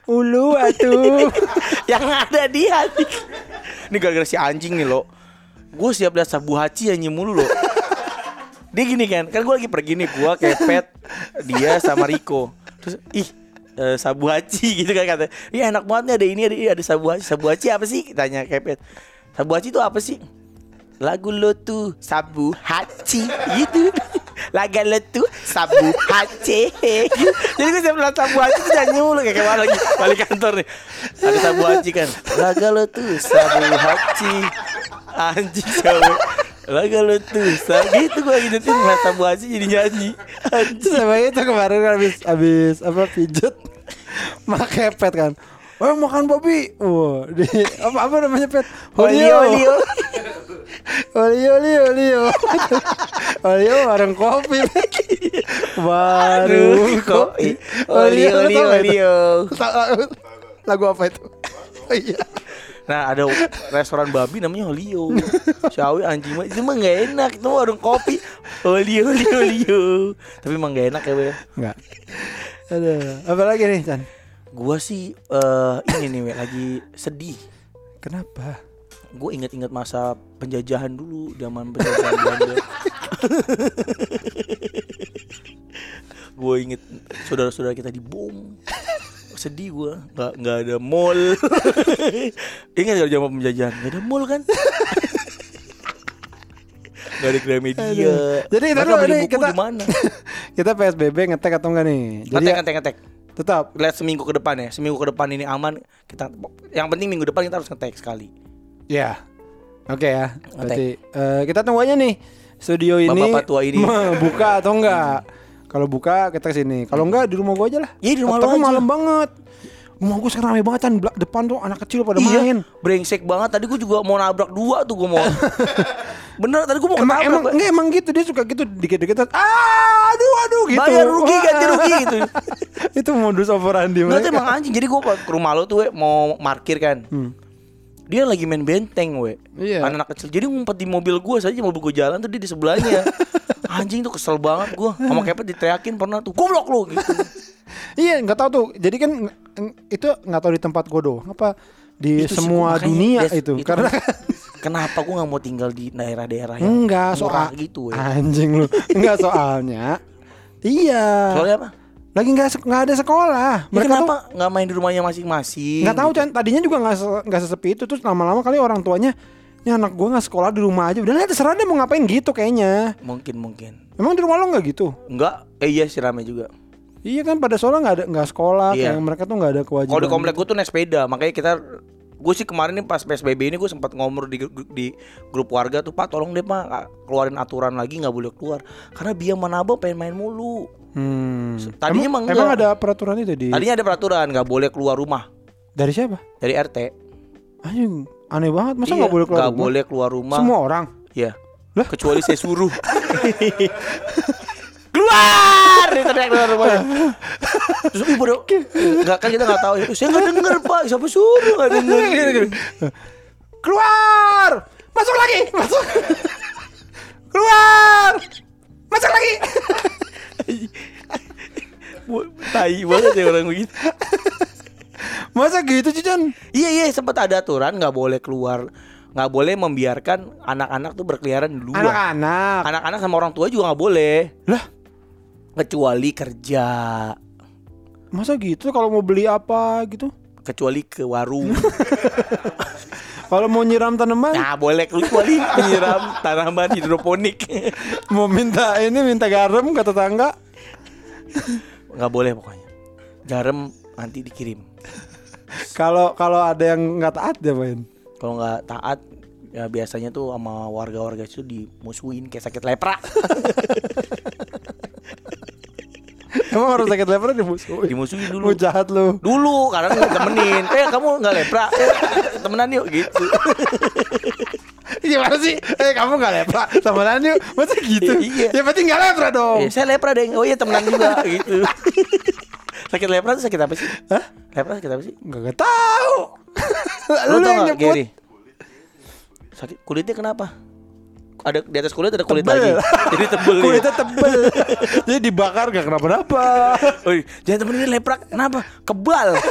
Ulu atuh yang ada di hati. Ini gara-gara si anjing nih lo. Gue siap lihat sabu haci anjing mulu lo. Dia gini kan kan gue lagi pergi nih gue kepet dia sama Riko. Terus ih eh, sabu haci gitu kan kata iya enak banget nih ada ini ada ini ada sabu haci. Sabu haci apa sih? Tanya kepet. Sabu haci itu apa sih? Lagu lo tuh sabu haci gitu laga lo tuh sabu haci jadi gue siap lihat sabu haci tuh nyanyi mulu kayak ke mana lagi balik kantor nih. Ada sabu haci kan? Laga lo tuh sabu haci anjing cowok laga lo tuh gitu gue lagi nyetir ngeliat sabu haci jadi nyanyi. Anjing sama itu kemarin habis habis apa pijet pakai kan Oh makan babi, wah di apa apa namanya pet? Olio, olio. Olio, olio, olio. Olio warung kopi. Warung kopi. Olio, olio, olio. Lagu apa itu? Oh iya. Nah ada restoran babi namanya Olio Syawi anjing mah Itu mah gak enak Itu mah warung kopi Olio, olio, olio Tapi emang gak enak ya Enggak. Ada. Apa lagi nih, Chan? Gua sih eh Ini nih We Lagi sedih. Kenapa? Gue inget-inget masa penjajahan dulu Zaman penjajahan Belanda. Gue inget Saudara-saudara kita dibom sedih gue nggak nggak ada mall. Ingat gak zaman penjajahan? Nggak ada mall kan? Nggak ada Gramedia. Jadi kita- di mana? Kita PSBB ngetek atau enggak nih? Jadi ngetek ya, ngetek ngetek tetap lihat seminggu ke depan ya seminggu ke depan ini aman kita yang penting minggu depan kita harus ngetek sekali Ya. Oke ya. Berarti eh, kita tunggu aja nih studio ini Bapak tua ini. buka atau enggak. Kalau buka kita ke sini. Kalau enggak di rumah gua aja lah. Iya, di rumah Tapi lu aja. malam banget. Rumah gua sekarang rame banget kan Belak- depan tuh anak kecil pada main. Iya, brengsek banget. Tadi gue juga mau nabrak dua tuh gue mau. Bener, tadi gue mau Emang emang enggak emang gitu dia suka gitu dikit-dikit ah aduh aduh gitu. Bayar rugi, Wah. ganti rugi gitu. Itu modus operandi mereka. emang anjing. Jadi gue ke rumah lo tuh we, mau parkir kan. Dia lagi main benteng we. Hmm. Iya. Anak kecil. Jadi ngumpet di mobil gue saja mobil gue jalan tuh dia di sebelahnya. anjing tuh kesel banget gue. Sama kepet diteriakin pernah tuh. Goblok lu gitu. Iya, nggak tahu tuh. Jadi kan itu nggak tahu di tempat gua doang apa di Itu sih, semua makanya dunia des- itu. itu Karena Kenapa gue nggak mau tinggal di daerah-daerah yang enggak soal gitu we. anjing lu. Enggak soalnya. Iya. Soalnya apa? Lagi nggak nggak ada sekolah. Ya Mereka kenapa nggak main di rumahnya masing-masing? nggak tahu gitu? Tadinya juga nggak se- nggak sesepi itu. Terus lama-lama kali orang tuanya Ya anak gua nggak sekolah di rumah aja. Udah lah terserah deh mau ngapain gitu kayaknya. Mungkin mungkin. Emang di rumah lo nggak gitu? Enggak, eh iya sih rame juga. Iya kan pada soalnya nggak ada nggak sekolah. Iya. Kayak mereka tuh nggak ada kewajiban. Kalau di komplek gue tuh naik sepeda, makanya kita gue sih kemarin nih pas PSBB ini gue sempat ngomong di, di grup warga tuh Pak tolong deh Pak keluarin aturan lagi nggak boleh keluar karena Bia Manaba pengen main mulu. Hmm. Tadinya emang, emang emang ada peraturan itu di Tadinya ada peraturan nggak boleh keluar rumah dari siapa? dari RT. Anjing, aneh banget. Masa Iya, nggak boleh keluar nggak rumah? boleh keluar rumah. Semua orang. Ya. Lah? Kecuali saya suruh. keluar! Dia teriak keluar rumahnya. Terus ibu udah nggak kan kita nggak tahu. Saya nggak denger pak. Siapa suruh nggak denger. Keluar! Masuk lagi! Masuk! keluar! Masuk lagi! Tai banget ya orang begitu. Masa gitu sih, Chan? Iya iya sempat ada aturan nggak boleh keluar, nggak boleh membiarkan anak-anak tuh berkeliaran di luar. Anak-anak. Anak-anak sama orang tua juga nggak boleh. Lah, Kecuali kerja, masa gitu kalau mau beli apa gitu? kecuali ke warung. Kalau mau nyiram tanaman, nah boleh kecuali menyiram tanaman hidroponik. mau minta ini minta garam ke tetangga. nggak boleh pokoknya. Garam nanti dikirim. Kalau kalau ada yang nggak taat dia main. Kalau nggak taat ya biasanya tuh sama warga-warga itu dimusuhin kayak sakit lepra. Emang orang sakit leper dimusuhin. dimusuhin Lu dulu. jahat lu. Dulu karena nggak temenin. Eh kamu nggak lepra? Eh, temenan yuk gitu. Gimana sih? Eh kamu gak lepra sama Nanyu Masa gitu? Iya. Ya berarti gak lepra dong Eh, saya lepra deh. Oh iya temenan juga gitu. sakit lepra tuh sakit apa sih? Hah? Lepra sakit apa sih? Gak, gak tahu Lu Lu tau gak nyebut Gary? Sakit kulitnya kenapa? Ada di atas kulit ada kulit Tebel. lagi. Jadi tebel. ya? Kulitnya tebel Jadi dibakar gak kenapa-napa iya. jangan temenin lepra. Kenapa? Kebal.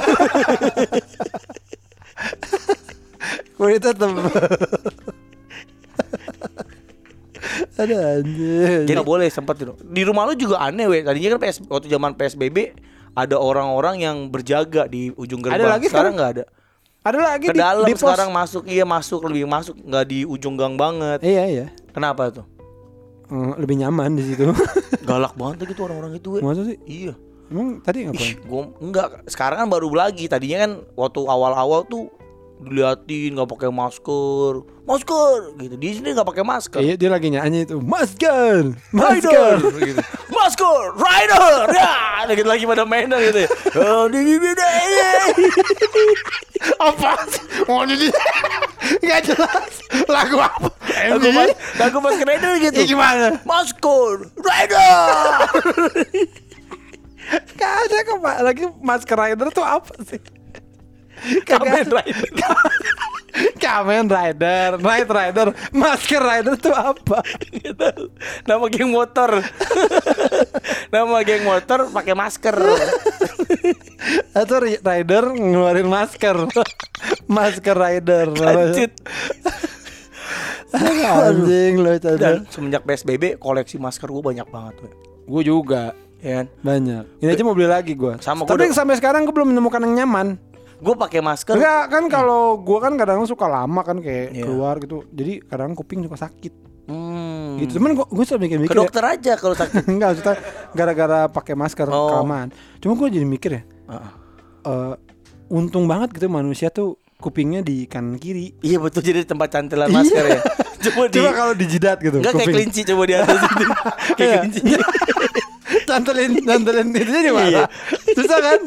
Kulitnya tebel Ada anjir Jadi nggak boleh sempat itu. Di rumah lu juga aneh weh. Tadinya kan PS, waktu zaman PSBB ada orang-orang yang berjaga di ujung gerbang. Ada lagi sekarang sekarang? nggak ada. Ada lagi Ke di, dalam di pos. sekarang masuk iya masuk lebih masuk nggak di ujung gang banget. Iya iya Kenapa tuh? Hmm, Lebih nyaman di situ Galak banget gitu orang-orang itu. Masa sih? Iya. Emang tadi Ih, ngapain? gua enggak. Sekarang kan baru lagi. Tadinya kan waktu awal-awal tuh diliatin nggak pakai masker, masker gitu. Di sini nggak pakai masker. Iya dia lagi nyanyi itu Masker Rider, Masker gitu. Masker, rider, ya, lagi lagi pada mainan gitu. ya. Oh, di bibir Apa? Mau jadi Gak jelas Lagu apa? Lagu mas, lagu masker rider gitu. Ya gimana? Masker, rider. Gak ada kok. Lagi masker rider tuh apa sih? Kamen rider. Kamen rider, night rider, masker rider tuh apa? Tahu. Nama geng motor. Nama geng motor pakai masker. Atau ri- rider ngeluarin masker. masker rider. Lanjut. Anjing lo. Dan semenjak PSBB koleksi masker gue banyak banget. Gue juga Ya banyak. Ini aja mau beli lagi gue. Sama Tapi udah- sampai sekarang gue belum menemukan yang nyaman. Gue pakai masker. Enggak kan kalau gue kan kadang suka lama kan kayak Iya. keluar gitu. Jadi kadang kuping suka sakit. Hmm. Gitu. Cuman gue gue selalu Ke mikir-mikir. ya, dokter aja kalau sakit. Enggak, maksudnya gara-gara pakai masker Oh. kelamaan. Cuma gue jadi mikir ya, Heeh. eh, untung banget gitu manusia tuh kupingnya di kanan kiri. Iya betul jadi tempat cantilan masker ya. coba di Coba kalau dijidat gitu. Enggak kayak kelinci coba di atas itu. kayak Iya. kelinci. Cantelin, cantelin itunya di mana? Iya. Susah kan?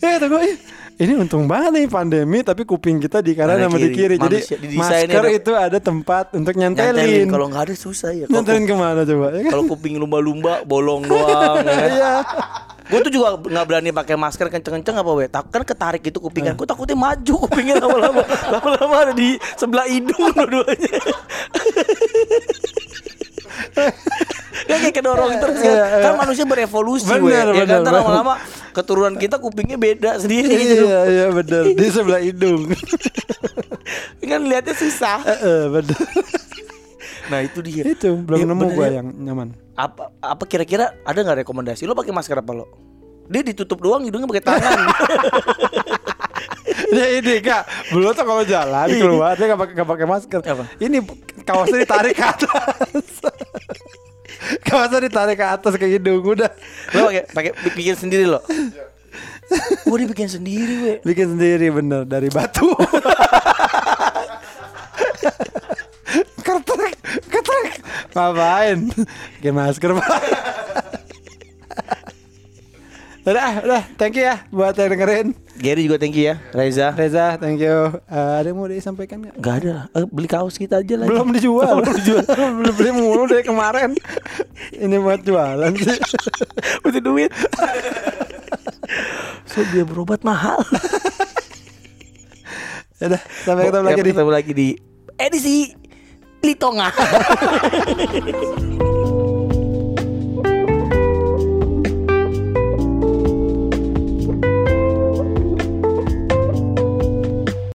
Ya "Ih, ini untung banget nih pandemi tapi kuping kita di kanan sama di kiri. Jadi masker ada- itu ada tempat untuk nyantelin. Nyantelin kalau nggak ada susah ya. Nyantelin ke mana coba? Ya kan? kalau kuping lumba-lumba bolong doang ya. kan? Iya. Gue tuh juga nggak berani pakai masker kenceng-kenceng apa weh. Tak kan ketarik itu kupingan. Gue takutnya maju kupingnya lama-lama. Lama-lama ada di sebelah hidung dua-duanya. ya kayak kedorong terus kan. Iya, iya. Kan manusia berevolusi. Bener, Ya kan bener, lama-lama keturunan kita kupingnya beda sendiri gitu. Iya, iya benar. Di sebelah hidung. Kan lihatnya susah. Heeh, benar. Nah itu dia. Itu belum Iya, nemu bener gua ya. yang nyaman. apa apa kira-kira ada nggak rekomendasi lo pakai masker apa lo dia ditutup doang hidungnya pakai tangan Ya ini kak, belum tuh kalau jalan keluar dia nggak pakai nggak pakai masker. Apa? Ini kaosnya ditarik ke atas. kaosnya ditarik ke atas ke hidung udah. lo pakai pakai bikin sendiri lo Gue dibikin sendiri we Bikin sendiri bener dari batu. ketrek, ketrek. Ngapain? Bikin masker pak. udah, udah, thank you ya buat yang dengerin. Gary juga thank you ya Reza Reza, thank you. Eh, ada yang mau disampaikan nggak? Gak ada lah Eh, Beli kaos kita aja lah Belum dijual. Belum dijual. Belum beli mulu dari kemarin. Ini buat jualan sih. Butuh duit So dia berobat mahal Udah, sampai ketemu lagi di Ketemu lagi di Edisi Litonga